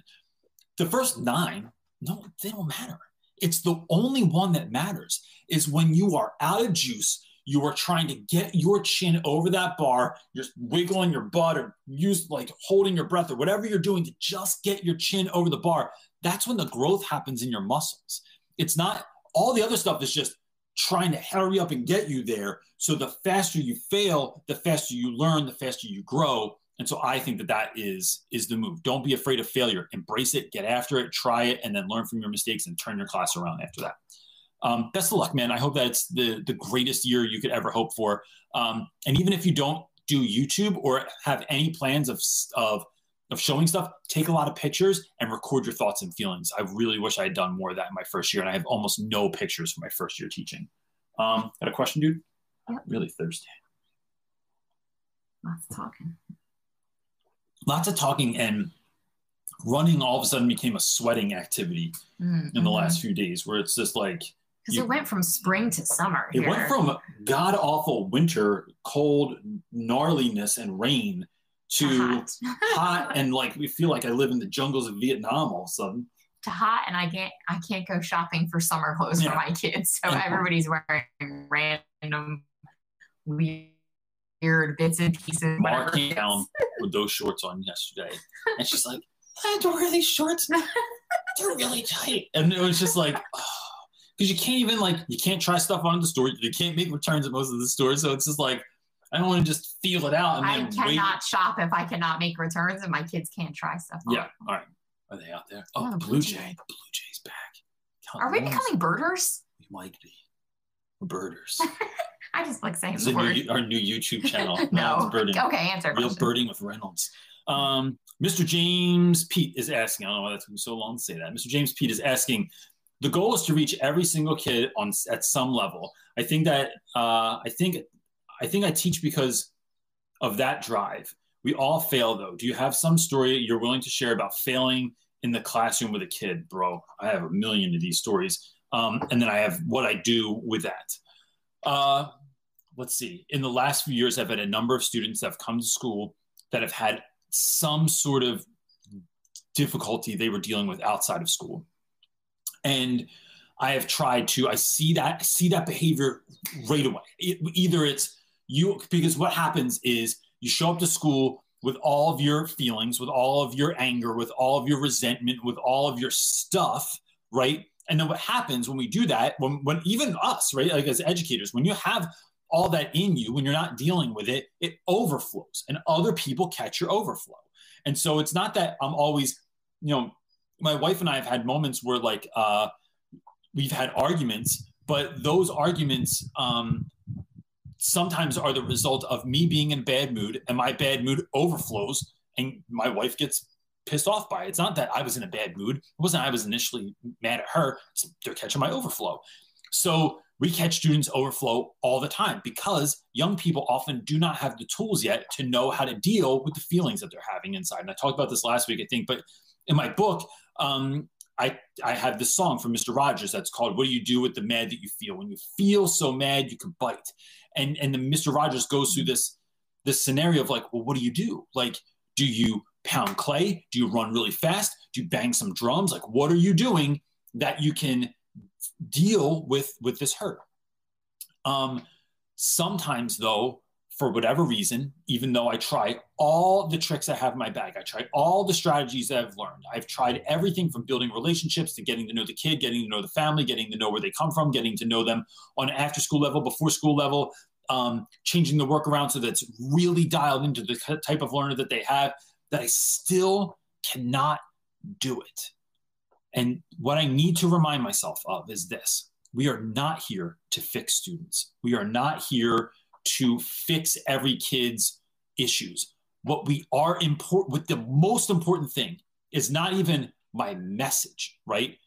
The first nine, no, they don't matter. It's the only one that matters is when you are out of juice, you are trying to get your chin over that bar, you're wiggling your butt or use like holding your breath or whatever you're doing to just get your chin over the bar. That's when the growth happens in your muscles. It's not all the other stuff is just trying to hurry up and get you there. So the faster you fail, the faster you learn, the faster you grow. And so I think that that is is the move. Don't be afraid of failure. Embrace it, get after it, try it, and then learn from your mistakes and turn your class around after that. Um, best of luck, man. I hope that it's the the greatest year you could ever hope for. Um, and even if you don't do YouTube or have any plans of of of showing stuff, take a lot of pictures and record your thoughts and feelings. I really wish I had done more of that in my first year, and I have almost no pictures from my first year teaching. Um, got a question, dude? Yep. Really thirsty. Lots of talking. Lots of talking, and running all of a sudden became a sweating activity mm-hmm. in the last few days, where it's just like because it went from spring to summer. It here. went from god awful winter, cold, gnarliness, and rain to hot. [LAUGHS] hot and like we feel like I live in the jungles of Vietnam all of a sudden. To hot and I can't I can't go shopping for summer clothes yeah. for my kids. So and everybody's wearing random weird bits and pieces. Mark came down with those shorts on yesterday. And she's like, I don't wear these shorts. They're really tight. And it was just like, oh [LAUGHS] because you can't even like you can't try stuff on the store. You can't make returns at most of the stores. So it's just like I don't want to just feel it out. I cannot wait. shop if I cannot make returns and my kids can't try stuff. On. Yeah. All right. Are they out there? Oh, the Blue Jay. The Blue Jay's back. Come Are we becoming birders? We might be. We're birders. [LAUGHS] I just like saying the word. New, our new YouTube channel. [LAUGHS] no. birding. Okay, answer. Real question. birding with Reynolds. Um, Mr. James Pete is asking. I don't know why that took me so long to say that. Mr. James Pete is asking. The goal is to reach every single kid on at some level. I think that uh, I think I think I teach because of that drive. We all fail though. Do you have some story you're willing to share about failing in the classroom with a kid, bro? I have a million of these stories. Um, and then I have what I do with that. Uh, let's see. In the last few years, I've had a number of students that have come to school that have had some sort of difficulty they were dealing with outside of school. And I have tried to, I see that, see that behavior right away. It, either it's you because what happens is you show up to school with all of your feelings, with all of your anger, with all of your resentment, with all of your stuff, right? And then what happens when we do that, when, when even us, right, like as educators, when you have all that in you, when you're not dealing with it, it overflows and other people catch your overflow. And so it's not that I'm always, you know, my wife and I have had moments where like uh, we've had arguments, but those arguments um, sometimes are the result of me being in bad mood and my bad mood overflows and my wife gets pissed off by it. It's not that I was in a bad mood. It wasn't I was initially mad at her. they're catching my overflow. So we catch students overflow all the time because young people often do not have the tools yet to know how to deal with the feelings that they're having inside. And I talked about this last week, I think, but in my book, um, I, I have this song from Mr. Rogers that's called What Do You Do with the Mad That You Feel? When you feel so mad, you can bite and and then Mr. Rogers goes through this this scenario of like, well, what do you do? Like, do you pound clay? Do you run really fast? Do you bang some drums? Like, what are you doing that you can deal with with this hurt? Um, sometimes though, for whatever reason, even though I try all the tricks I have in my bag, I try all the strategies that I've learned. I've tried everything from building relationships to getting to know the kid, getting to know the family, getting to know where they come from, getting to know them on after school level, before school level, um, changing the work around so that's really dialed into the type of learner that they have, that I still cannot do it. And what I need to remind myself of is this we are not here to fix students. We are not here to fix every kid's issues. What we are important, what the most important thing is not even my message, right?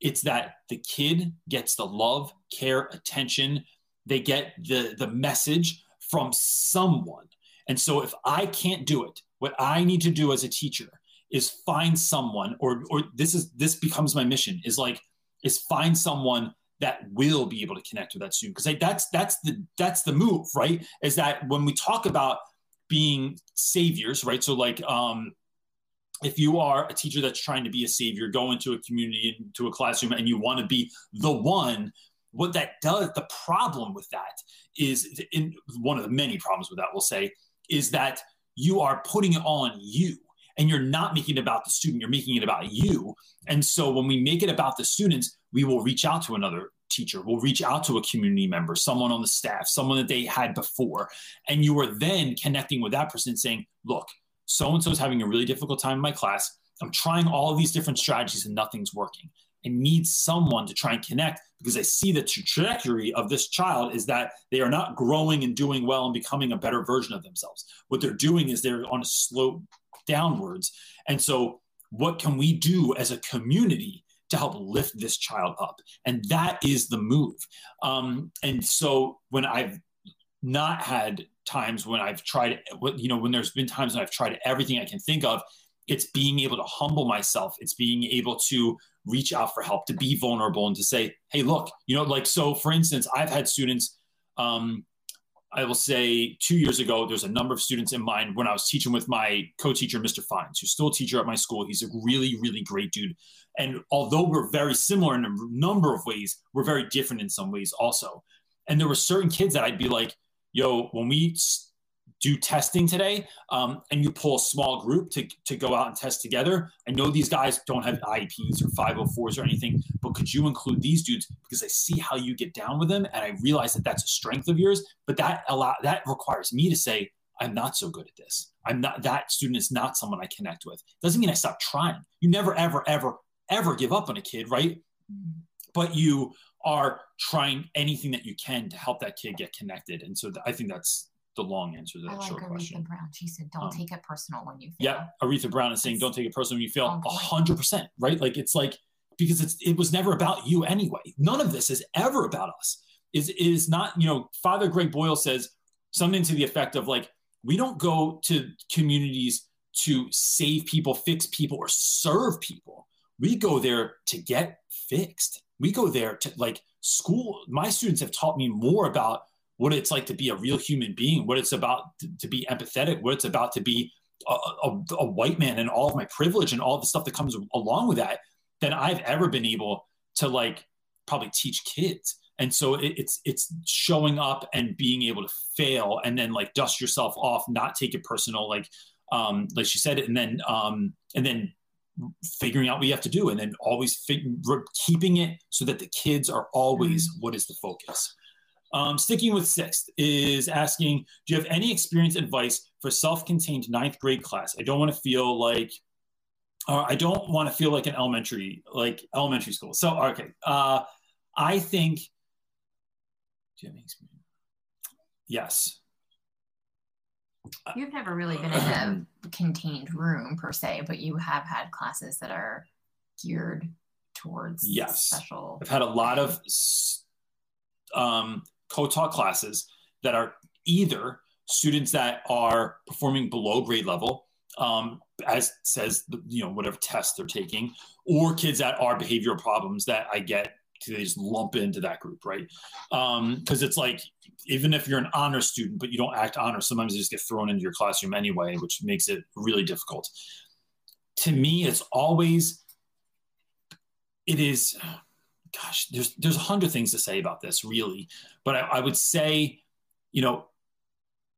It's that the kid gets the love, care, attention. They get the, the message from someone. And so if I can't do it, what I need to do as a teacher is find someone, or or this is this becomes my mission, is like is find someone that will be able to connect with that student. Because that's that's the that's the move right? Is that when we talk about being saviors right? So like um if you are a teacher that's trying to be a savior go into a community into a classroom and you want to be the one what that does the problem with that is in one of the many problems with that we'll say is that you are putting it all on you and you're not making it about the student you're making it about you. And so when we make it about the students we will reach out to another teacher. We'll reach out to a community member someone on the staff someone that they had before. And you are then connecting with that person saying look so and so is having a really difficult time in my class. I'm trying all these different strategies and nothing's working. I need someone to try and connect because I see the trajectory of this child is that they are not growing and doing well and becoming a better version of themselves. What they're doing is they're on a slope downwards. And so, what can we do as a community to help lift this child up? And that is the move. Um, and so, when I've not had times when I've tried, you know, when there's been times when I've tried everything I can think of, it's being able to humble myself. It's being able to reach out for help, to be vulnerable, and to say, "Hey, look, you know, like so." For instance, I've had students um, I will say two years ago, there's a number of students in mind when I was teaching with my co-teacher, Mr. Fines, who's still a teacher at my school. He's a really, really great dude. And although we're very similar in a number of ways, we're very different in some ways also. And there were certain kids that I'd be like, yo, when we do testing today um, and you pull a small group to, to go out and test together. I know these guys don't have ieps or 504s or anything but could you include these dudes? Because i see how you get down with them and i realize that that's a strength of yours but that allow that requires me to say i'm not so good at this. I'm not that student is not someone i connect with. Doesn't mean i stop trying. You never ever ever ever give up on a kid right? But you are trying anything that you can to help that kid get connected and so th- i think that's the long answer to that I like short Aretha question. Brown. She said, "Don't um, take it personal when you fail." Yeah, Aretha Brown is saying, "Don't take it personal when you fail." A hundred percent, right? Like it's like because it's it was never about you anyway. None of this is ever about us. Is is not you know? Father Greg Boyle says something to the effect of like, we don't go to communities to save people, fix people, or serve people. We go there to get fixed. We go there to like school. My students have taught me more about what it's like to be a real human being, what it's about to, to be empathetic, what it's about to be a, a, a, white man and all of my privilege and all the stuff that comes along with that than I've ever been able to like probably teach kids. And so it, it's it's showing up and being able to fail and then like dust yourself off, not take it personal, like um, like she said, and then um, and then figuring out what you have to do, and then always fig- keeping it so that the kids are always mm-hmm. what is the focus. Um, sticking with sixth is asking, do you have any experience advice for self-contained ninth grade class? I don't want to feel like, uh, I don't want to feel like an elementary, like elementary school. So, okay. Uh, I think, do you have any experience? Yes. You've never really been in a contained room per se, but you have had classes that are geared towards yes. special. I've had a lot of um, co-taught classes that are either students that are performing below grade level um, as says you know whatever test they're taking or kids that are behavioral problems that i get to just lump into that group right? Because um, it's like even if you're an honor student but you don't act honor sometimes you just get thrown into your classroom anyway which makes it really difficult. To me it's always it is gosh, there's there's a hundred things to say about this, really. But I, I would say, you know,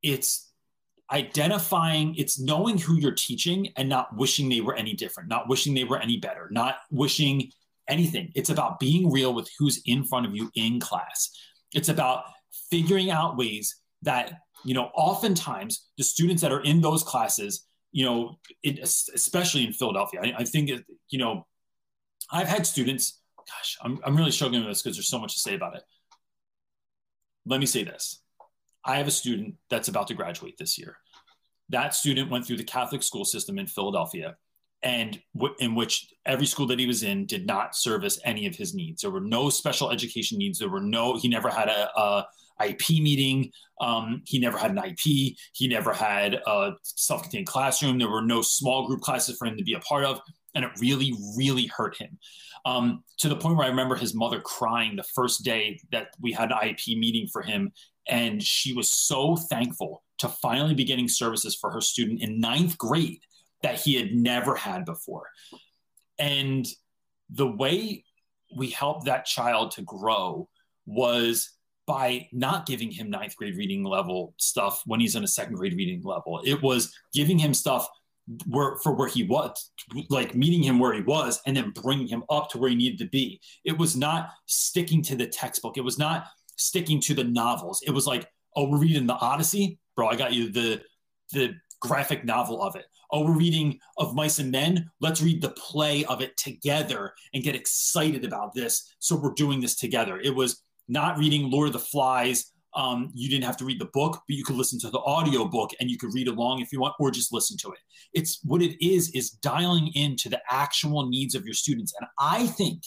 it's identifying it's knowing who you're teaching and not wishing they were any different not wishing they were any better not wishing anything it's about being real with who's in front of you in class it's about figuring out ways that you know oftentimes the students that are in those classes you know it, especially in philadelphia I, I think you know i've had students gosh i'm, I'm really struggling with this because there's so much to say about it let me say this I have a student that's about to graduate this year. That student went through the Catholic school system in Philadelphia, and w- in which every school that he was in did not service any of his needs. There were no special education needs. There were no. He never had a, a IEP meeting. Um, he never had an IEP. He never had a self-contained classroom. There were no small group classes for him to be a part of, and it really, really hurt him. Um, to the point where I remember his mother crying the first day that we had an IEP meeting for him and she was so thankful to finally be getting services for her student in ninth grade that he had never had before. And the way we helped that child to grow was by not giving him ninth grade reading level stuff when he's in a second grade reading level. It was giving him stuff where for where he was, like meeting him where he was, and then bringing him up to where he needed to be. It was not sticking to the textbook. It was not sticking to the novels. It was like, oh, we're reading the Odyssey, bro. I got you the the graphic novel of it. Oh, we're reading of Mice and Men. Let's read the play of it together and get excited about this. So we're doing this together. It was not reading Lord of the Flies. Um, you didn't have to read the book, but you could listen to the audio book and you could read along if you want, or just listen to it. It's what it is, is dialing into the actual needs of your students. And I think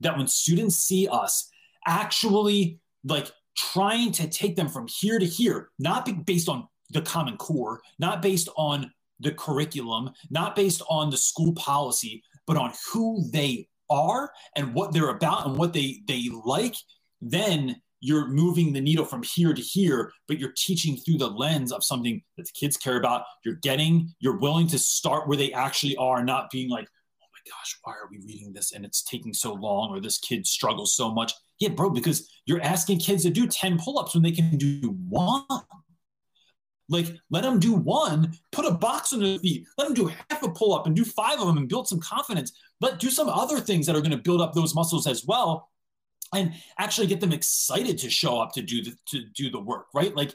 that when students see us actually like trying to take them from here to here, not based on the Common Core, not based on the curriculum, not based on the school policy, but on who they are and what they're about and what they they like, then you're moving the needle from here to here, but you're teaching through the lens of something that the kids care about. You're getting, you're willing to start where they actually are, not being like, oh my gosh, why are we reading this and it's taking so long, or this kid struggles so much. Yeah, bro, because you're asking kids to do 10 pull ups when they can do one. Like, let them do one, put a box on their feet, let them do half a pull up and do five of them and build some confidence. But do some other things that are going to build up those muscles as well and actually get them excited to show up to do the to do the work right like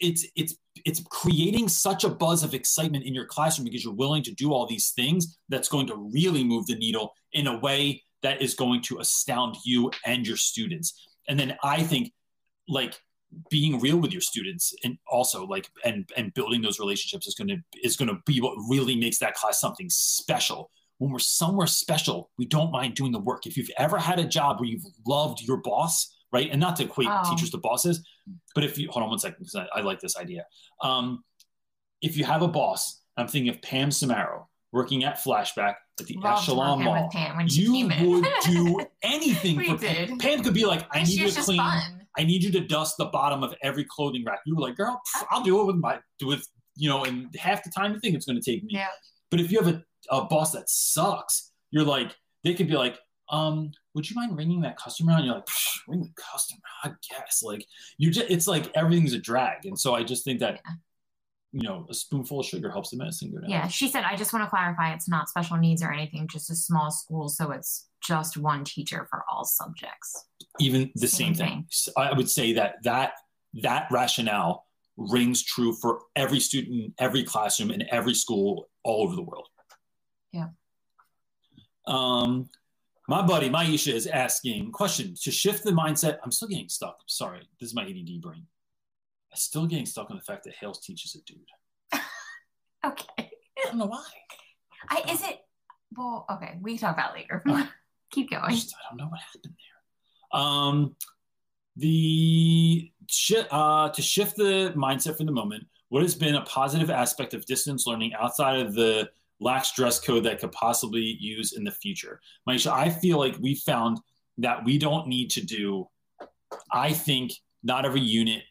it's it's it's creating such a buzz of excitement in your classroom because you're willing to do all these things that's going to really move the needle in a way that is going to astound you and your students. And then I think like being real with your students and also like and and building those relationships is going to is going to be what really makes that class something special when we're somewhere special we don't mind doing the work if you've ever had a job where you've loved your boss right and not to equate oh. teachers to bosses but if you hold on one second because I, I, like this idea um, if you have a boss i'm thinking of pam samaro working at flashback at the Loved Echelon Mall, you would do [LAUGHS] anything for did. Pam. Pam could be like, "I need you to clean. I need you to dust the bottom of every clothing rack." You were like, "Girl, I'll do it with my with you know, and half the time you think it's going to take me." Yeah. But if you have a, a boss that sucks, you're like, they could be like, um, would you mind ringing that customer? And you're like, ring the customer, I guess. Like you just, it's like everything's a drag, and so I just think that. Yeah you know, a spoonful of sugar helps the medicine go down. Yeah, she said, I just want to clarify it's not special needs or anything, just a small school. So it's just one teacher for all subjects. Even the same, same thing. thing. I would say that that that rationale rings true for every student, every classroom, in every school all over the world. Yeah. Um, my buddy Maisha is asking question to shift the mindset. I'm still getting stuck. Sorry, this is my ADD brain. I'm still getting stuck on the fact that Hales teaches a dude. [LAUGHS] okay. I don't know why. I is it well, okay, we can talk about later. [LAUGHS] Keep going. I, just, I, don't know what happened there. Um the uh, to shift the mindset for the moment, what has been a positive aspect of distance learning outside of the lax dress code that could possibly use in the future? Maisha, I feel like we found that we don't need to do, I think not every unit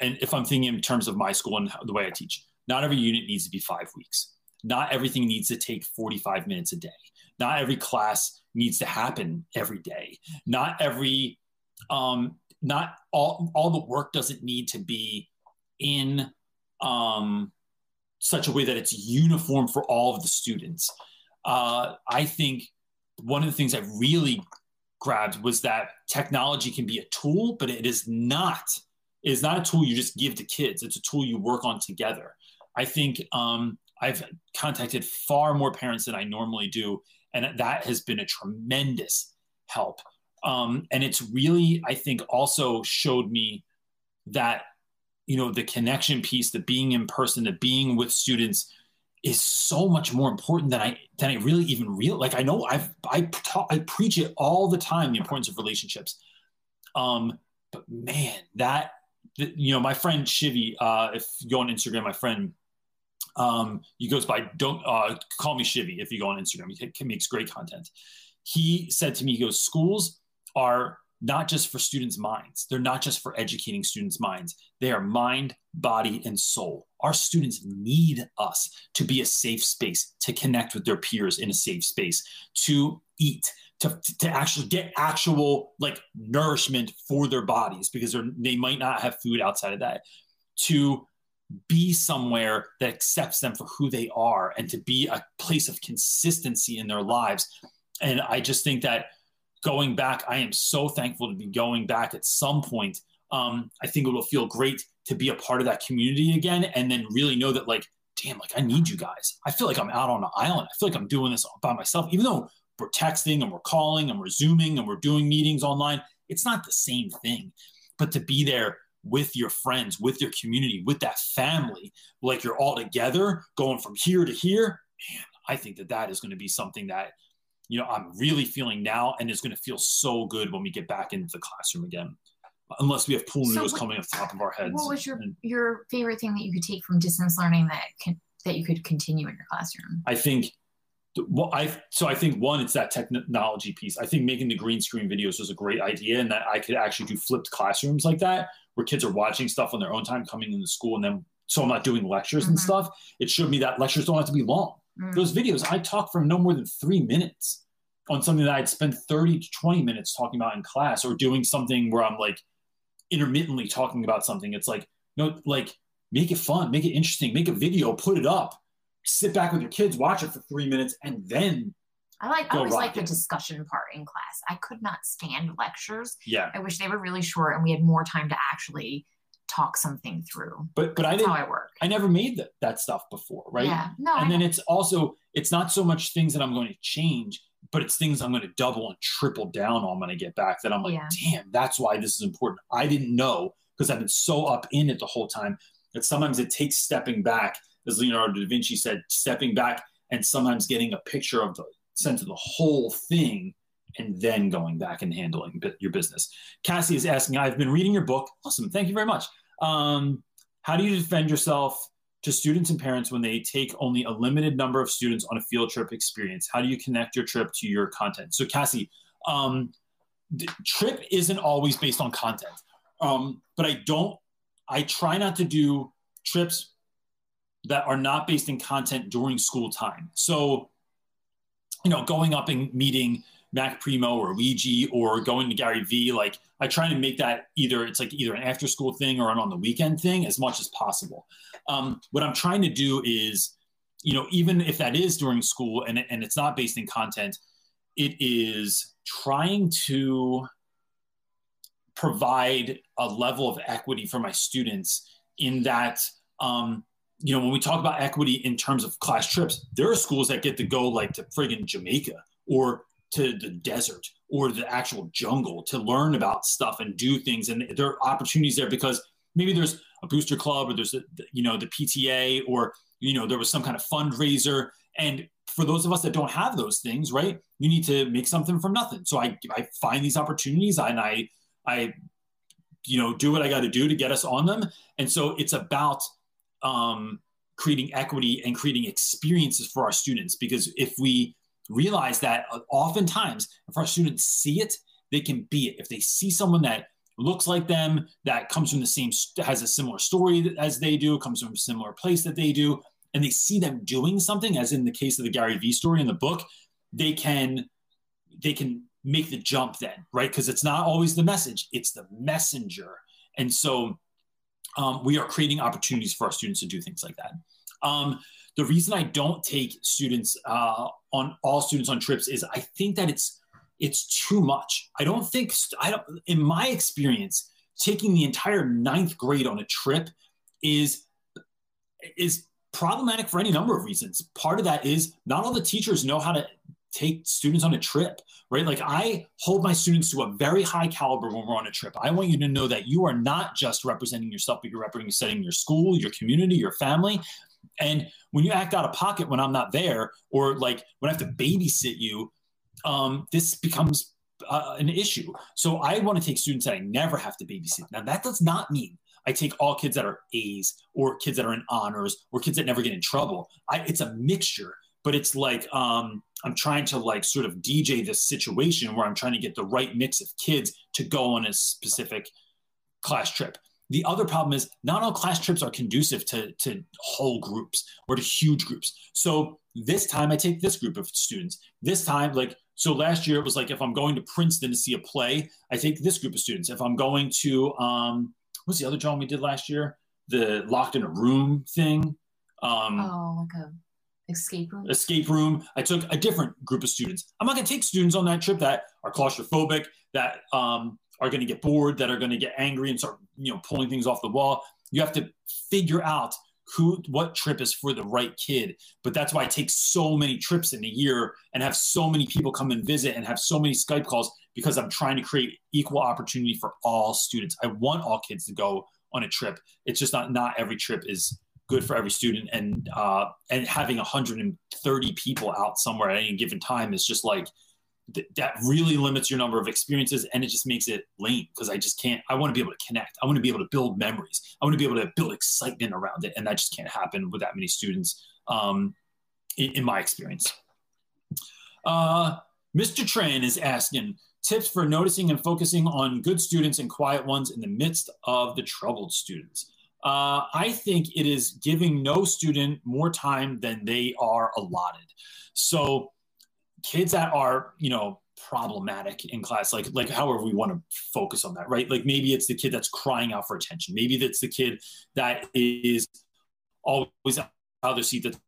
and if I'm thinking in terms of my school and the way I teach, not every unit needs to be five weeks. Not everything needs to take 45 minutes a day. Not every class needs to happen every day. Not every, um, not all, all the work doesn't need to be in um, such a way that it's uniform for all of the students. Uh, I think one of the things I really grabbed was that technology can be a tool, but it is not. It is not a tool you just give to kids. It's a tool you work on together. I think um, I've contacted far more parents than I normally do, and that has been a tremendous help. Um, and it's really, I think, also showed me that you know the connection piece, the being in person, the being with students is so much more important than I than I really even real like I know I've I talk, I preach it all the time the importance of relationships. Um, but man, that you know my friend Shivy, uh, if you go on Instagram, my friend um, he goes by don't uh, call me Shivy if you go on Instagram. He, he makes great content. He said to me, he goes, schools are not just for students' minds. They're not just for educating students' minds. They are mind, body, and soul. Our students need us to be a safe space, to connect with their peers in a safe space, to eat, to, to actually get actual like nourishment for their bodies because they might not have food outside of that, to be somewhere that accepts them for who they are and to be a place of consistency in their lives. And I just think that going back, I am so thankful to be going back at some point. Um, I think it will feel great to be a part of that community again and then really know that, like, damn, like I need you guys. I feel like I'm out on an island. I feel like I'm doing this by myself, even though we're texting and we're calling and we're zooming and we're doing meetings online. It's not the same thing. But to be there with your friends, with your community, with that family, like you're all together going from here to here, man, I think that that is going to be something that you know, I'm really feeling now, and it's going to feel so good when we get back into the classroom again. Unless we have pool noodles so coming off the top of our heads. What was your and, your favorite thing that you could take from distance learning that can that you could continue in your classroom? I think well, I so I think one, it's that technology piece. I think making the green screen videos was a great idea, and that I could actually do flipped classrooms like that, where kids are watching stuff on their own time, coming into school, and then so I'm not doing lectures mm-hmm. and stuff. It showed me that lectures don't have to be long. Mm. Those videos, I talk for no more than three minutes on something that I'd spend 30 to 20 minutes talking about in class or doing something where I'm like intermittently talking about something. It's like, no, like make it fun, make it interesting, make a video, put it up, sit back with your kids, watch it for three minutes, and then I like I always like the discussion part in class. I could not stand lectures. Yeah. I wish they were really short and we had more time to actually talk something through. But but I didn't, how I work. I never made that that stuff before, right? Yeah. No. And I then know. it's also it's not so much things that I'm going to change, but it's things I'm going to double and triple down on when I get back. That I'm like, yeah. damn, that's why this is important. I didn't know because I've been so up in it the whole time that sometimes it takes stepping back, as Leonardo da Vinci said, stepping back and sometimes getting a picture of the sense of the whole thing and then going back and handling your business. Cassie is asking, I've been reading your book. Awesome. Thank you very much. Um, how do you defend yourself to students and parents when they take only a limited number of students on a field trip experience? How do you connect your trip to your content? So, Cassie, um, trip isn't always based on content, um, but I don't, I try not to do trips that are not based in content during school time. So, you know, going up and meeting Mac Primo or Luigi or going to Gary Vee, like I try to make that either it's like either an after school thing or an on the weekend thing as much as possible. Um, what I'm trying to do is, you know, even if that is during school and, and it's not based in content, it is trying to provide a level of equity for my students in that um, you know when we talk about equity in terms of class trips there are schools that get to go like to friggin jamaica or to the desert or the actual jungle to learn about stuff and do things. And there are opportunities there because maybe there's a booster club or there's a, you know the PTA or you know there was some kind of fundraiser. And for those of us that don't have those things, right, you need to make something from nothing. So I I find these opportunities and I I you know do what I got to do to get us on them. And so it's about um, creating equity and creating experiences for our students because if we realize that uh, oftentimes if our students see it, they can be it. If they see someone that looks like them, that comes from the same, has a similar story as they do, comes from a similar place that they do, and they see them doing something, as in the case of the Gary Vee story in the book, they can, they can make the jump then, right? Because it's not always the message, it's the messenger. And so um, we are creating opportunities for our students to do things like that. Um, the reason I don't take students uh, on all students on trips is I think that it's it's too much. I don't think I don't. In my experience, taking the entire ninth grade on a trip is is problematic for any number of reasons. Part of that is not all the teachers know how to take students on a trip, right? Like I hold my students to a very high caliber when we're on a trip. I want you to know that you are not just representing yourself, but you're representing your school, your community, your family. And when you act out of pocket when I'm not there, or like when I have to babysit you, um, this becomes uh, an issue. So I want to take students that I never have to babysit. Now that does not mean I take all kids that are A's or kids that are in honors or kids that never get in trouble. I, it's a mixture, but it's like um, I'm trying to like sort of DJ this situation where I'm trying to get the right mix of kids to go on a specific class trip. The other problem is not all class trips are conducive to, to whole groups or to huge groups. So this time I take this group of students. This time, like, so last year it was like if I'm going to Princeton to see a play, I take this group of students. If I'm going to, um, what's the other drawing we did last year? The locked in a room thing. Um, oh, like a escape room. Escape room. I took a different group of students. I'm not going to take students on that trip that are claustrophobic, that um, are going to get bored, that are going to get angry and start, you know, pulling things off the wall. You have to figure out who, what trip is for the right kid. But that's why I take so many trips in a year and have so many people come and visit and have so many Skype calls because I'm trying to create equal opportunity for all students. I want all kids to go on a trip. It's just not not every trip is good for every student, and uh, and having 130 people out somewhere at any given time is just like th- that really limits your number of experiences and it just makes it lame because I just can't. I want to be able to connect. I want to be able to build memories. I want to be able to build excitement around it, and that just can't happen with that many students. Um, in, in, my experience, uh, Mr. Tran is asking tips for noticing and focusing on good students and quiet ones in the midst of the troubled students. Uh, I think it is giving no student more time than they are allotted. So kids that are you know problematic in class like like however we want to focus on that right? Like maybe it's the kid that's crying out for attention. Maybe that's the kid that is always out of their seat that's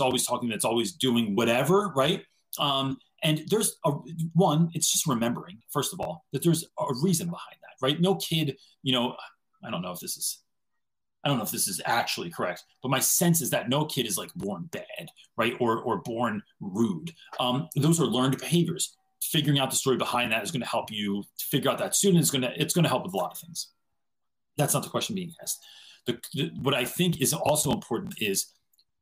always talking that's always doing whatever right? Um and there's a one it's just remembering first of all that there's a reason behind that right? No kid you know i don't know if this is I don't know if this is actually correct, but my sense is that no kid is like born bad, right? Or or born rude. Um, those are learned behaviors. Figuring out the story behind that is going to help you figure out that student is going to it's going to help with a lot of things. That's not the question being asked. The, the, what I think is also important is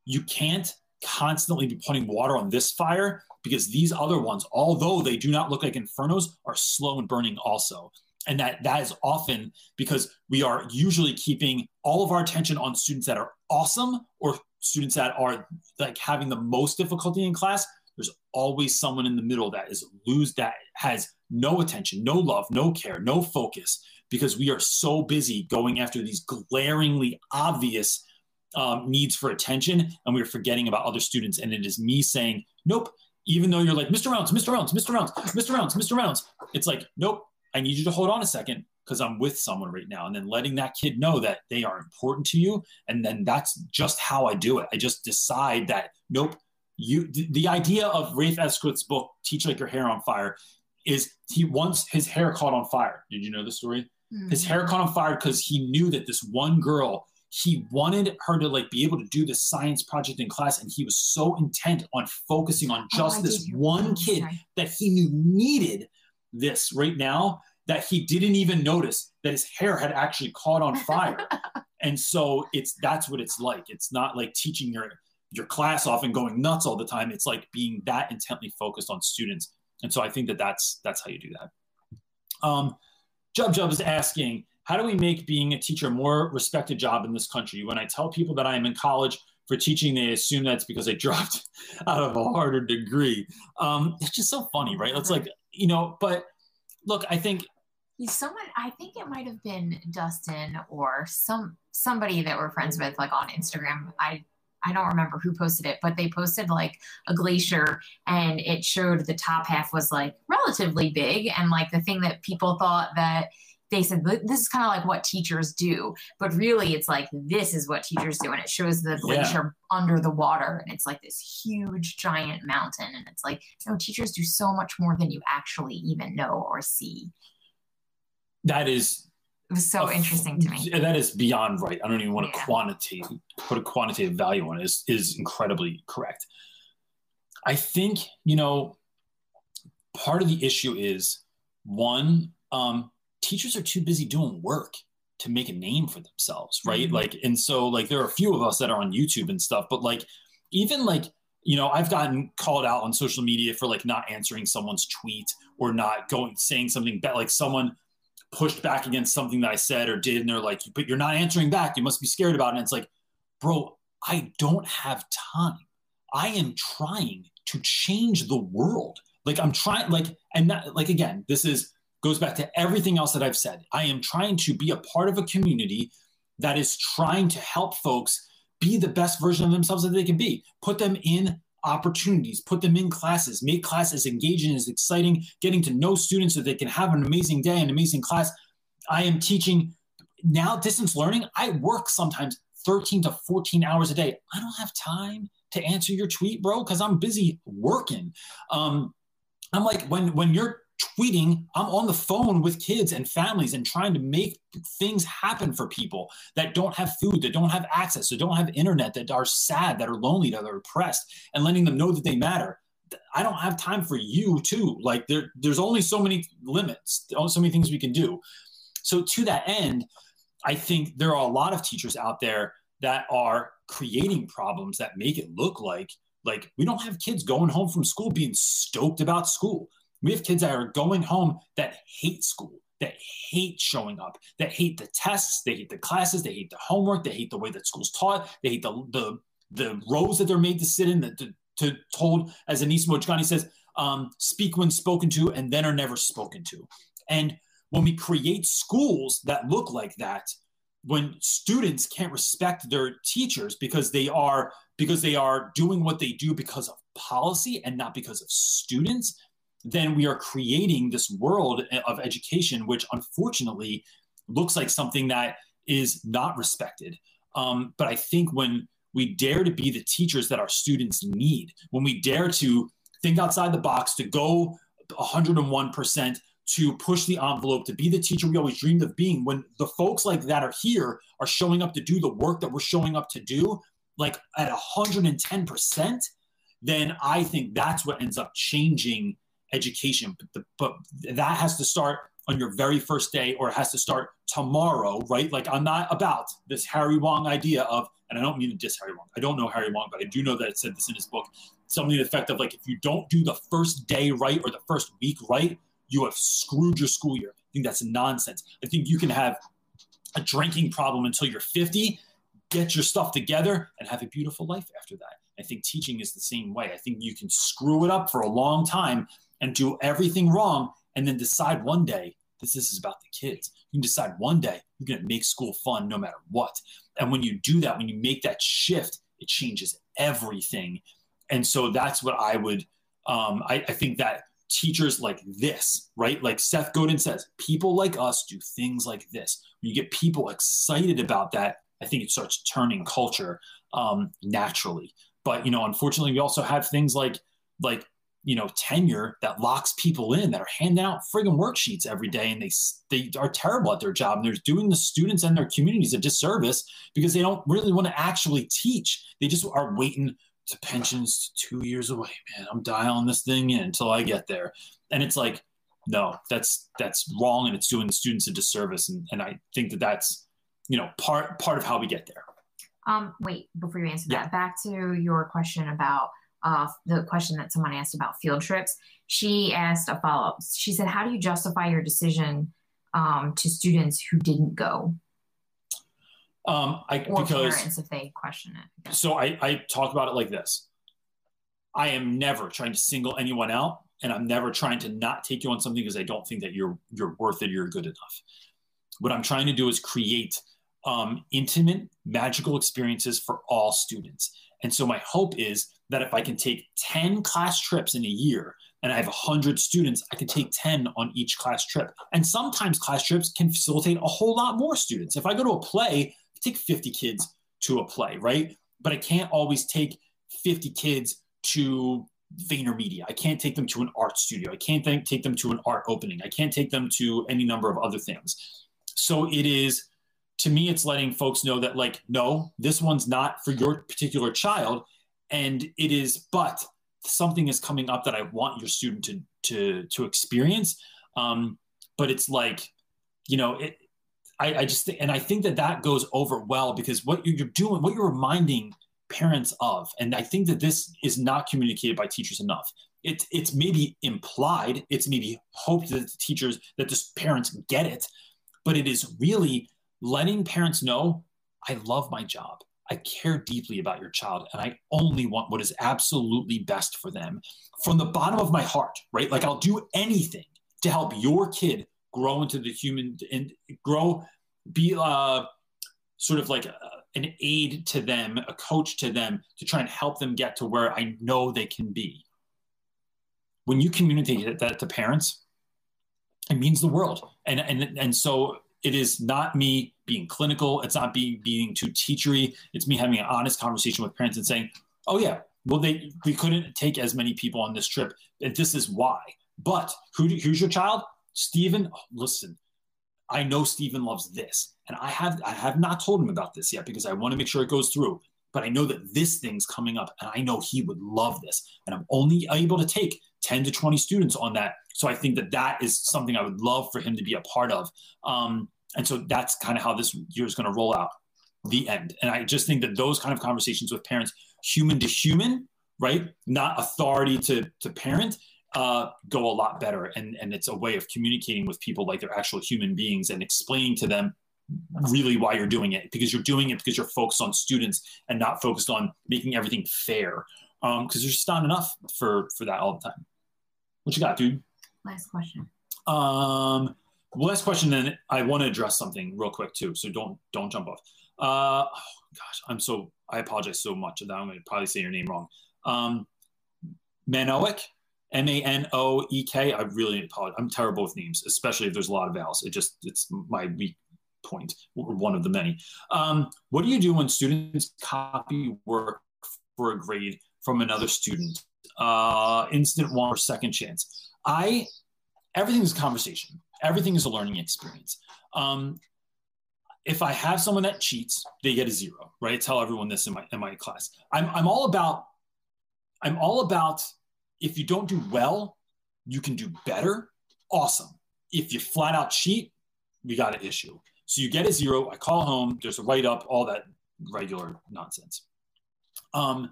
you can't constantly be putting water on this fire because these other ones, although they do not look like infernos, are slow and burning also and that that is often because we are usually keeping all of our attention on students that are awesome or students that are like having the most difficulty in class. There's always someone in the middle that is lose that has no attention no love no care no focus because we are so busy going after these glaringly obvious um, needs for attention and we're forgetting about other students. And it is me saying nope even though you're like mr rounds mr rounds mr rounds mr rounds mr rounds it's like nope I need you to hold on a second because I'm with someone right now. And then letting that kid know that they are important to you. And then that's just how I do it. I just decide that, nope, you, the idea of Rafe Esquith's book, Teach Like Your Hair on Fire, is he wants his hair caught on fire. Did you know the story? Mm-hmm. His hair caught on fire because he knew that this one girl, he wanted her to like be able to do this science project in class. And he was so intent on focusing on oh, just oh, this one kid that he knew needed this right now that he didn't even notice that his hair had actually caught on fire. [LAUGHS] and so it's that's what it's like. It's not like teaching your your class off and going nuts all the time. It's like being that intently focused on students. And so I think that that's that's how you do that. Um, Jub Jub is asking, how do we make being a teacher a more respected job in this country? When I tell people that I am in college for teaching, they assume that's because I dropped [LAUGHS] out of a harder degree. Um, it's just so funny, right? It's like you know, but look, I think someone I think it might have been Dustin or some somebody that we're friends with like on Instagram. I I don't remember who posted it, but they posted like a glacier and it showed the top half was like relatively big and like the thing that people thought that they said this is kind of like what teachers do, but really it's like this is what teachers do, and it shows the glacier yeah. under the water, and it's like this huge giant mountain, and it's like you know teachers do so much more than you actually even know or see. That is it was so interesting to me. That is beyond right. I don't even want to yeah. quantitate put a quantitative value on it. Is is incredibly correct. I think you know part of the issue is one um, teachers are too busy doing work to make a name for themselves, right? Mm-hmm. Like, and so like there are a few of us that are on YouTube and stuff, but like even like you know i've gotten called out on social media for like not answering someone's tweet or not going saying something bad like someone pushed back against something that i said or did and they're like but you're not answering back you must be scared about it and it's like bro i don't have time i am trying to change the world like i'm trying like and that like again this is goes back to everything else that i've said. I am trying to be a part of a community that is trying to help folks be the best version of themselves that they can be. Put them in opportunities put them in classes make classes engaging as exciting getting to know students so they can have an amazing day an amazing class. I am teaching now distance learning. I work sometimes 13 to 14 hours a day. I don't have time to answer your tweet bro because i'm busy working. Um, I'm like, when when you're tweeting, I'm on the phone with kids and families and trying to make things happen for people that don't have food, that don't have access, that don't have internet, that are sad, that are lonely, that are oppressed, and letting them know that they matter. I don't have time for you too. Like there, there's only so many limits, so many things we can do. So to that end, I think there are a lot of teachers out there that are creating problems that make it look like like we don't have kids going home from school being stoked about school. We have kids that are going home that hate school, that hate showing up, that hate the tests, they hate the classes, they hate the homework, they hate the way that school's taught, they hate the the the rows that they're made to sit in, that to, to told, as Anis Mojgani says, um, speak when spoken to and then are never spoken to. And when we create schools that look like that, when students can't respect their teachers because they are because they are doing what they do because of policy and not because of students then we are creating this world of education which unfortunately looks like something that is not respected um, but i think when we dare to be the teachers that our students need when we dare to think outside the box to go 101% to push the envelope, to be the teacher we always dreamed of being. When the folks like that are here, are showing up to do the work that we're showing up to do, like at 110%, then I think that's what ends up changing education. But, the, but that has to start on your very first day or it has to start tomorrow, right? Like I'm not about this Harry Wong idea of, and I don't mean to diss Harry Wong. I don't know Harry Wong, but I do know that it said this in his book, something to the effect of like, if you don't do the first day right or the first week right, you have screwed your school year. I think that's nonsense. I think you can have a drinking problem until you're 50, get your stuff together, and have a beautiful life after that. I think teaching is the same way. I think you can screw it up for a long time and do everything wrong, and then decide one day this, this is about the kids. You can decide one day you're going to make school fun no matter what. And when you do that, when you make that shift, it changes everything. And so that's what I would. Um, I, I think that teachers like this, right? Like Seth Godin says, people like us do things like this. When you get people excited about that, I think it starts turning culture um, naturally. But you know, unfortunately, we also have things like like you know tenure that locks people in that are handing out friggin' worksheets every day, and they they are terrible at their job, and they're doing the students and their communities a disservice because they don't really want to actually teach. They just are waiting to pensions two years away, man. I'm dialing this thing in until I get there. And it's like, no, that's that's wrong, and it's doing the students a disservice. And, and I think that that's, you know, part part of how we get there. Um, wait, before you answer yeah. that, back to your question about uh, the question that someone asked about field trips. She asked a follow up. She said, "How do you justify your decision um, to students who didn't go?" Um, I, or because parents if they question it. So I, I talk about it like this. I am never trying to single anyone out, and I'm never trying to not take you on something because I don't think that you're you're worth it, you're good enough. What I'm trying to do is create um, intimate, magical experiences for all students. And so my hope is that if I can take 10 class trips in a year, and I have 100 students, I can take 10 on each class trip. And sometimes class trips can facilitate a whole lot more students. If I go to a play, I take 50 kids to a play, right? But I can't always take 50 kids to VaynerMedia. I can't take them to an art studio. I can't take them to an art opening. I can't take them to any number of other things. So it is, to me, it's letting folks know that, like, no, this one's not for your particular child. And it is, but something is coming up that I want your student to to to experience. Um, but it's like, you know, it, I, I just and I think that that goes over well because what you're doing, what you're reminding parents of. And I think that this is not communicated by teachers enough. It's it's maybe implied, it's maybe hoped that the teachers, that the parents get it, but it is really letting parents know I love my job. I care deeply about your child and I only want what is absolutely best for them from the bottom of my heart, right? Like I'll do anything to help your kid grow into the human and grow, be uh, sort of like a, an aid to them, a coach to them to try and help them get to where I know they can be. When you communicate that to parents, it means the world. And and and so it is not me being clinical. It's not being being too teachery. It's me having an honest conversation with parents and saying, "Oh yeah, well they we couldn't take as many people on this trip, and this is why." But who who's your child? Stephen. Listen, I know Stephen loves this, and I have I have not told him about this yet because I want to make sure it goes through. But I know that this thing's coming up, and I know he would love this, and I'm only able to take 10 to 20 students on that. So I think that that is something I would love for him to be a part of. Um, and so that's kind of how this year is going to roll out. The end. And I just think that those kind of conversations with parents, human to human, right, not authority to to parent, uh, go a lot better. And, and it's a way of communicating with people like they're actual human beings and explaining to them really why you're doing it because you're doing it because you're focused on students and not focused on making everything fair. Because um, there's just not enough for for that all the time. What you got, dude? Last question. Um, last question. Then I want to address something real quick too. So don't don't jump off. Uh, oh, gosh, I'm so I apologize so much that I'm going to probably say your name wrong. Um, Manoek M A N O E K. I really apologize. I'm terrible with names, especially if there's a lot of vowels. It just it's my weak point, one of the many. Um, what do you do when students copy work for a grade from another student? Uh, instant one or second chance. I everything is conversation. Everything is a learning experience. Um, if I have someone that cheats, they get a zero, right? I tell everyone this in my in my class. I'm I'm all about I'm all about if you don't do well, you can do better. Awesome. If you flat out cheat, we got an issue. So you get a zero. I call home. There's a write up, all that regular nonsense. Um,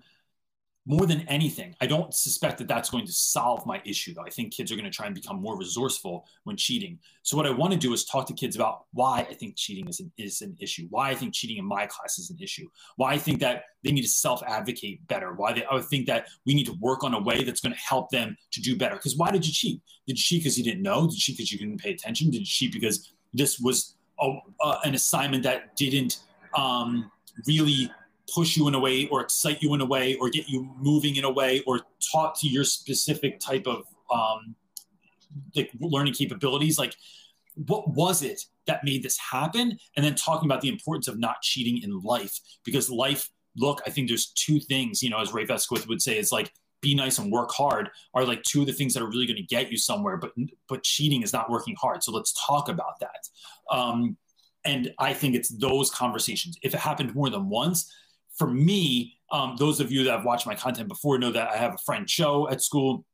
more than anything, I don't suspect that that's going to solve my issue, though. I think kids are going to try and become more resourceful when cheating. So, what I want to do is talk to kids about why I think cheating is an, is an issue, why I think cheating in my class is an issue, why I think that they need to self advocate better, why they, I think that we need to work on a way that's going to help them to do better. Because why did you cheat? Did you cheat because you didn't know? Did you cheat because you didn't pay attention? Did you cheat because this was a, uh, an assignment that didn't um, really push you in a way or excite you in a way or get you moving in a way or talk to your specific type of um, like learning capabilities like what was it that made this happen? And then talking about the importance of not cheating in life because life look i think there's two things you know as Rafe Esquith would say it's like be nice and work hard are like two of the things that are really going to get you somewhere but but cheating is not working hard. So let's talk about that. Um, and i think it's those conversations. If it happened more than once for me, um, those of you that have watched my content before know that I have a friend, Cho, at school.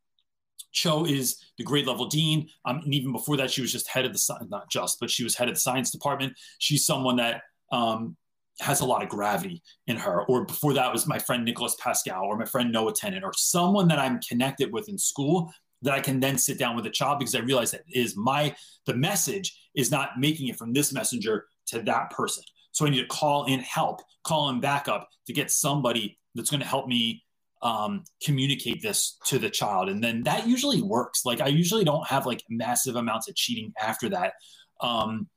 Cho is the grade level dean. Um, and even before that, she was just head of the, not just, but she was head of the science department. She's someone that um, has a lot of gravity in her. Or before that was my friend Nicholas Pascal or my friend Noah Tennant or someone that I'm connected with in school that I can then sit down with a child because I realize that is my, the message is not making it from this messenger to that person. So I need to call in help, call in backup to get somebody that's going to help me um, communicate this to the child. And then that usually works. Like I usually don't have like massive amounts of cheating after that. Um,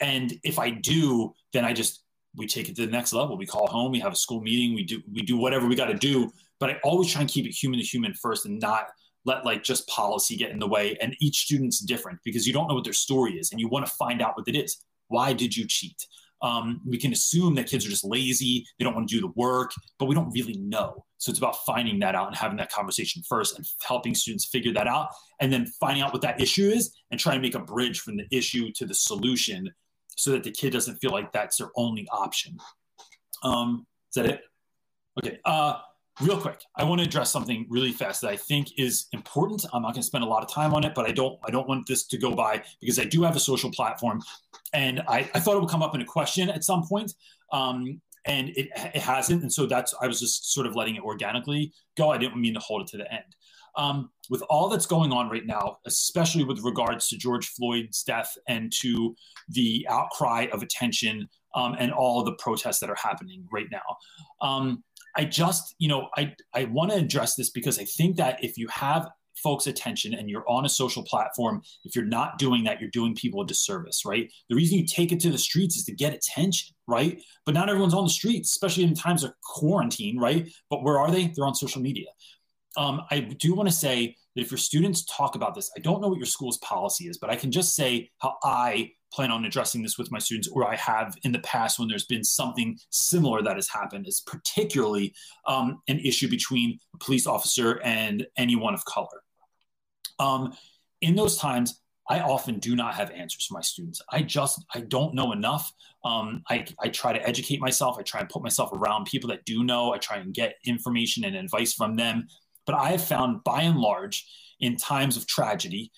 and if I do, then I just we take it to the next level. We call home, we have a school meeting, we do we do whatever we got to do. But I always try and keep it human to human first and not let like just policy get in the way. And each student's different because you don't know what their story is and you want to find out what it is. Why did you cheat? Um, we can assume that kids are just lazy, they don't want to do the work, but we don't really know. So it's about finding that out and having that conversation first and helping students figure that out and then finding out what that issue is and trying to make a bridge from the issue to the solution so that the kid doesn't feel like that's their only option. Um, is that it? Okay. Uh, real quick, I want to address something really fast that I think is important. I'm not going to spend a lot of time on it, but I don't I don't want this to go by because I do have a social platform, and I, I thought it would come up in a question at some point, um, and it it hasn't, and so that's I was just sort of letting it organically go. I didn't mean to hold it to the end. Um, with all that's going on right now, especially with regards to George Floyd's death and to the outcry of attention um, and all the protests that are happening right now. I just, you know, I, I want to address this because I think that if you have folks' attention and you're on a social platform, if you're not doing that, you're doing people a disservice, right? The reason you take it to the streets is to get attention, right? But not everyone's on the streets, especially in times of quarantine, right? But where are they? They're on social media. Um, I do want to say that if your students talk about this, I don't know what your school's policy is, but I can just say how I plan on addressing this with my students, or I have in the past when there's been something similar that has happened, is particularly um, an issue between a police officer and anyone of color. Um, in those times, I often do not have answers for my students. I just I don't know enough. Um, I, I try to educate myself. I try and put myself around people that do know. I try and get information and advice from them. But I have found, by and large, in times of tragedy,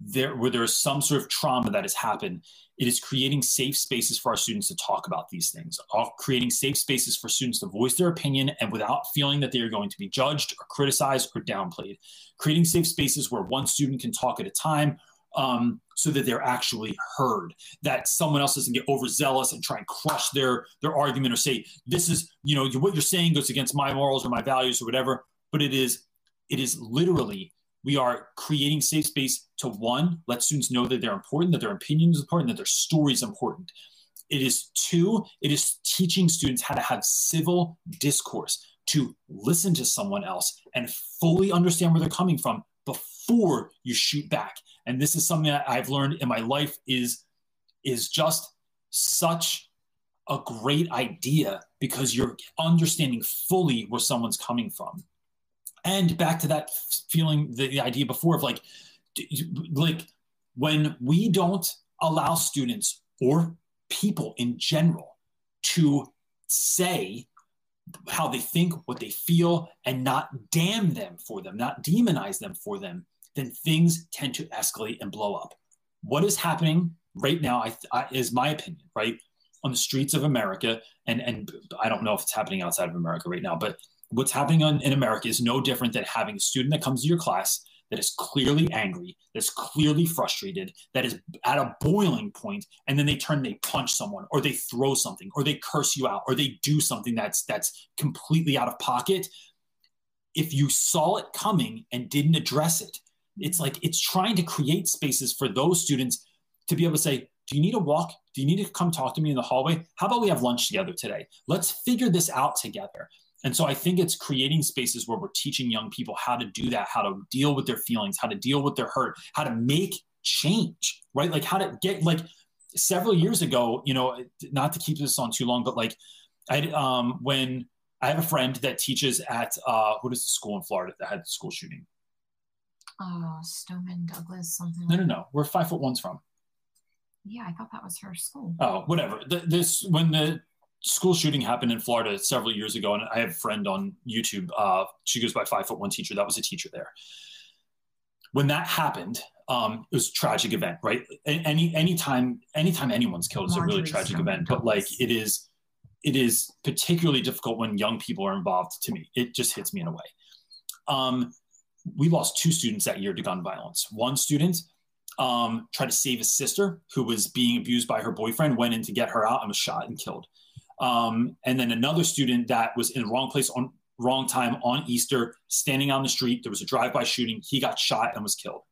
there where there is some sort of trauma that has happened it is creating safe spaces for our students to talk about these things creating safe spaces for students to voice their opinion and without feeling that they are going to be judged or criticized or downplayed creating safe spaces where one student can talk at a time um, so that they're actually heard that someone else doesn't get overzealous and try and crush their their argument or say this is you know what you're saying goes against my morals or my values or whatever but it is it is literally we are creating safe space to one, let students know that they're important, that their opinion is important, that their story is important. It is two, it is teaching students how to have civil discourse, to listen to someone else and fully understand where they're coming from before you shoot back. And this is something that I've learned in my life is, is just such a great idea because you're understanding fully where someone's coming from and back to that feeling the, the idea before of like like when we don't allow students or people in general to say how they think, what they feel, and not damn them for them, not demonize them for them, then things tend to escalate and blow up. What is happening right now I, I, is my opinion, right? On the streets of America, and, and I don't know if it's happening outside of America right now, but what's happening on, in America is no different than having a student that comes to your class that is clearly angry, that's clearly frustrated, that is at a boiling point, and then they turn, they punch someone, or they throw something, or they curse you out, or they do something that's that's completely out of pocket. If you saw it coming and didn't address it, it's like it's trying to create spaces for those students to be able to say, do you need a walk? Do you need to come talk to me in the hallway? How about we have lunch together today? Let's figure this out together. And so I think it's creating spaces where we're teaching young people how to do that, how to deal with their feelings, how to deal with their hurt, how to make change, right? Like how to get like several years ago, you know, not to keep this on too long, but like I um when I have a friend that teaches at uh what is the school in Florida that had the school shooting? Oh, Stoneman Douglas, something. No, no, no. Where five foot one's from? Yeah, I thought that was her school. Oh, whatever. The, this when the school shooting happened in Florida several years ago, and I have a friend on YouTube. Uh, she goes by Five Foot One Teacher. That was a teacher there. When that happened, um, it was a tragic event, right? Any anytime anytime anyone's killed is a really tragic event. But like it is, it is particularly difficult when young people are involved. To me, it just hits me in a way. Um, we lost two students that year to gun violence. One student um, tried to save his sister who was being abused by her boyfriend, went in to get her out and was shot and killed. Um, and then another student that was in the wrong place on wrong time on Easter, standing on the street. There was a drive-by shooting. He got shot and was killed.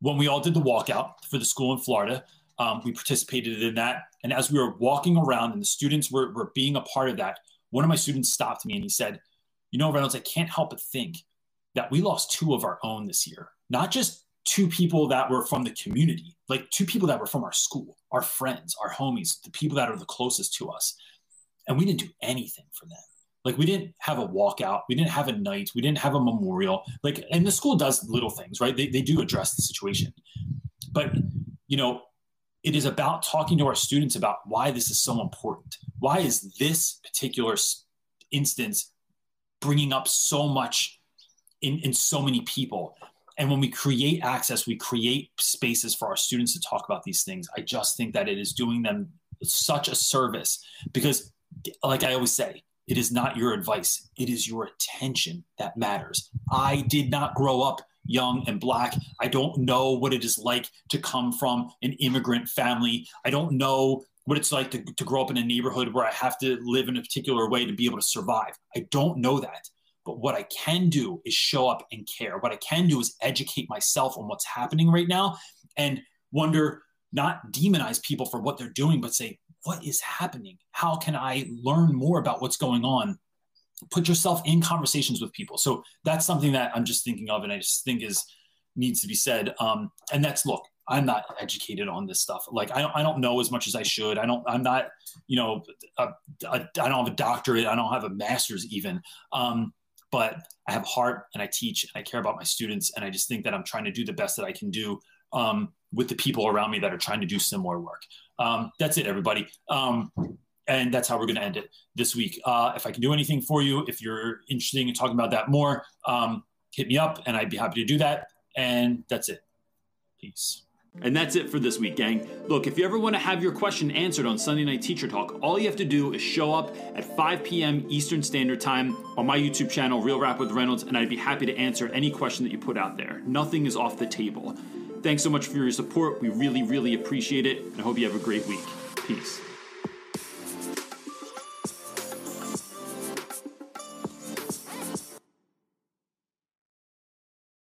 When we all did the walkout for the school in Florida, um, we participated in that. And as we were walking around and the students were, were being a part of that, one of my students stopped me and he said, You know, Reynolds, I can't help but think that we lost two of our own this year. Not just two people that were from the community, like two people that were from our school, our friends, our homies, the people that are the closest to us. And we didn't do anything for them. Like we didn't have a walkout, we didn't have a night, we didn't have a memorial. Like, and the school does little things, right? They, they do address the situation. But, you know, it is about talking to our students about why this is so important. Why is this particular instance bringing up so much in, in so many people? And when we create access, we create spaces for our students to talk about these things. I just think that it is doing them such a service because, like I always say, it is not your advice, it is your attention that matters. I did not grow up young and black. I don't know what it is like to come from an immigrant family. I don't know what it's like to, to grow up in a neighborhood where I have to live in a particular way to be able to survive. I don't know that. But what I can do is show up and care. What I can do is educate myself on what's happening right now and wonder, not demonize people for what they're doing, but say, what is happening? How can I learn more about what's going on? Put yourself in conversations with people. So that's something that I'm just thinking of, and I just think is needs to be said. Um, and that's look, I'm not educated on this stuff. Like I don't, I don't know as much as I should. I don't, I'm not, you know, a, a, I don't have a doctorate. I don't have a master's even. Um, but I have heart and I teach and I care about my students. And I just think that I'm trying to do the best that I can do um, with the people around me that are trying to do similar work. Um, that's it, everybody. Um, and that's how we're going to end it this week. Uh, if I can do anything for you, if you're interested in talking about that more, um, hit me up and I'd be happy to do that. And that's it. Peace. And that's it for this week, gang. Look, if you ever want to have your question answered on Sunday Night Teacher Talk, all you have to do is show up at 5 p.m. Eastern Standard Time on my YouTube channel, Real Rap with Reynolds, and I'd be happy to answer any question that you put out there. Nothing is off the table. Thanks so much for your support. We really, really appreciate it, and I hope you have a great week. Peace.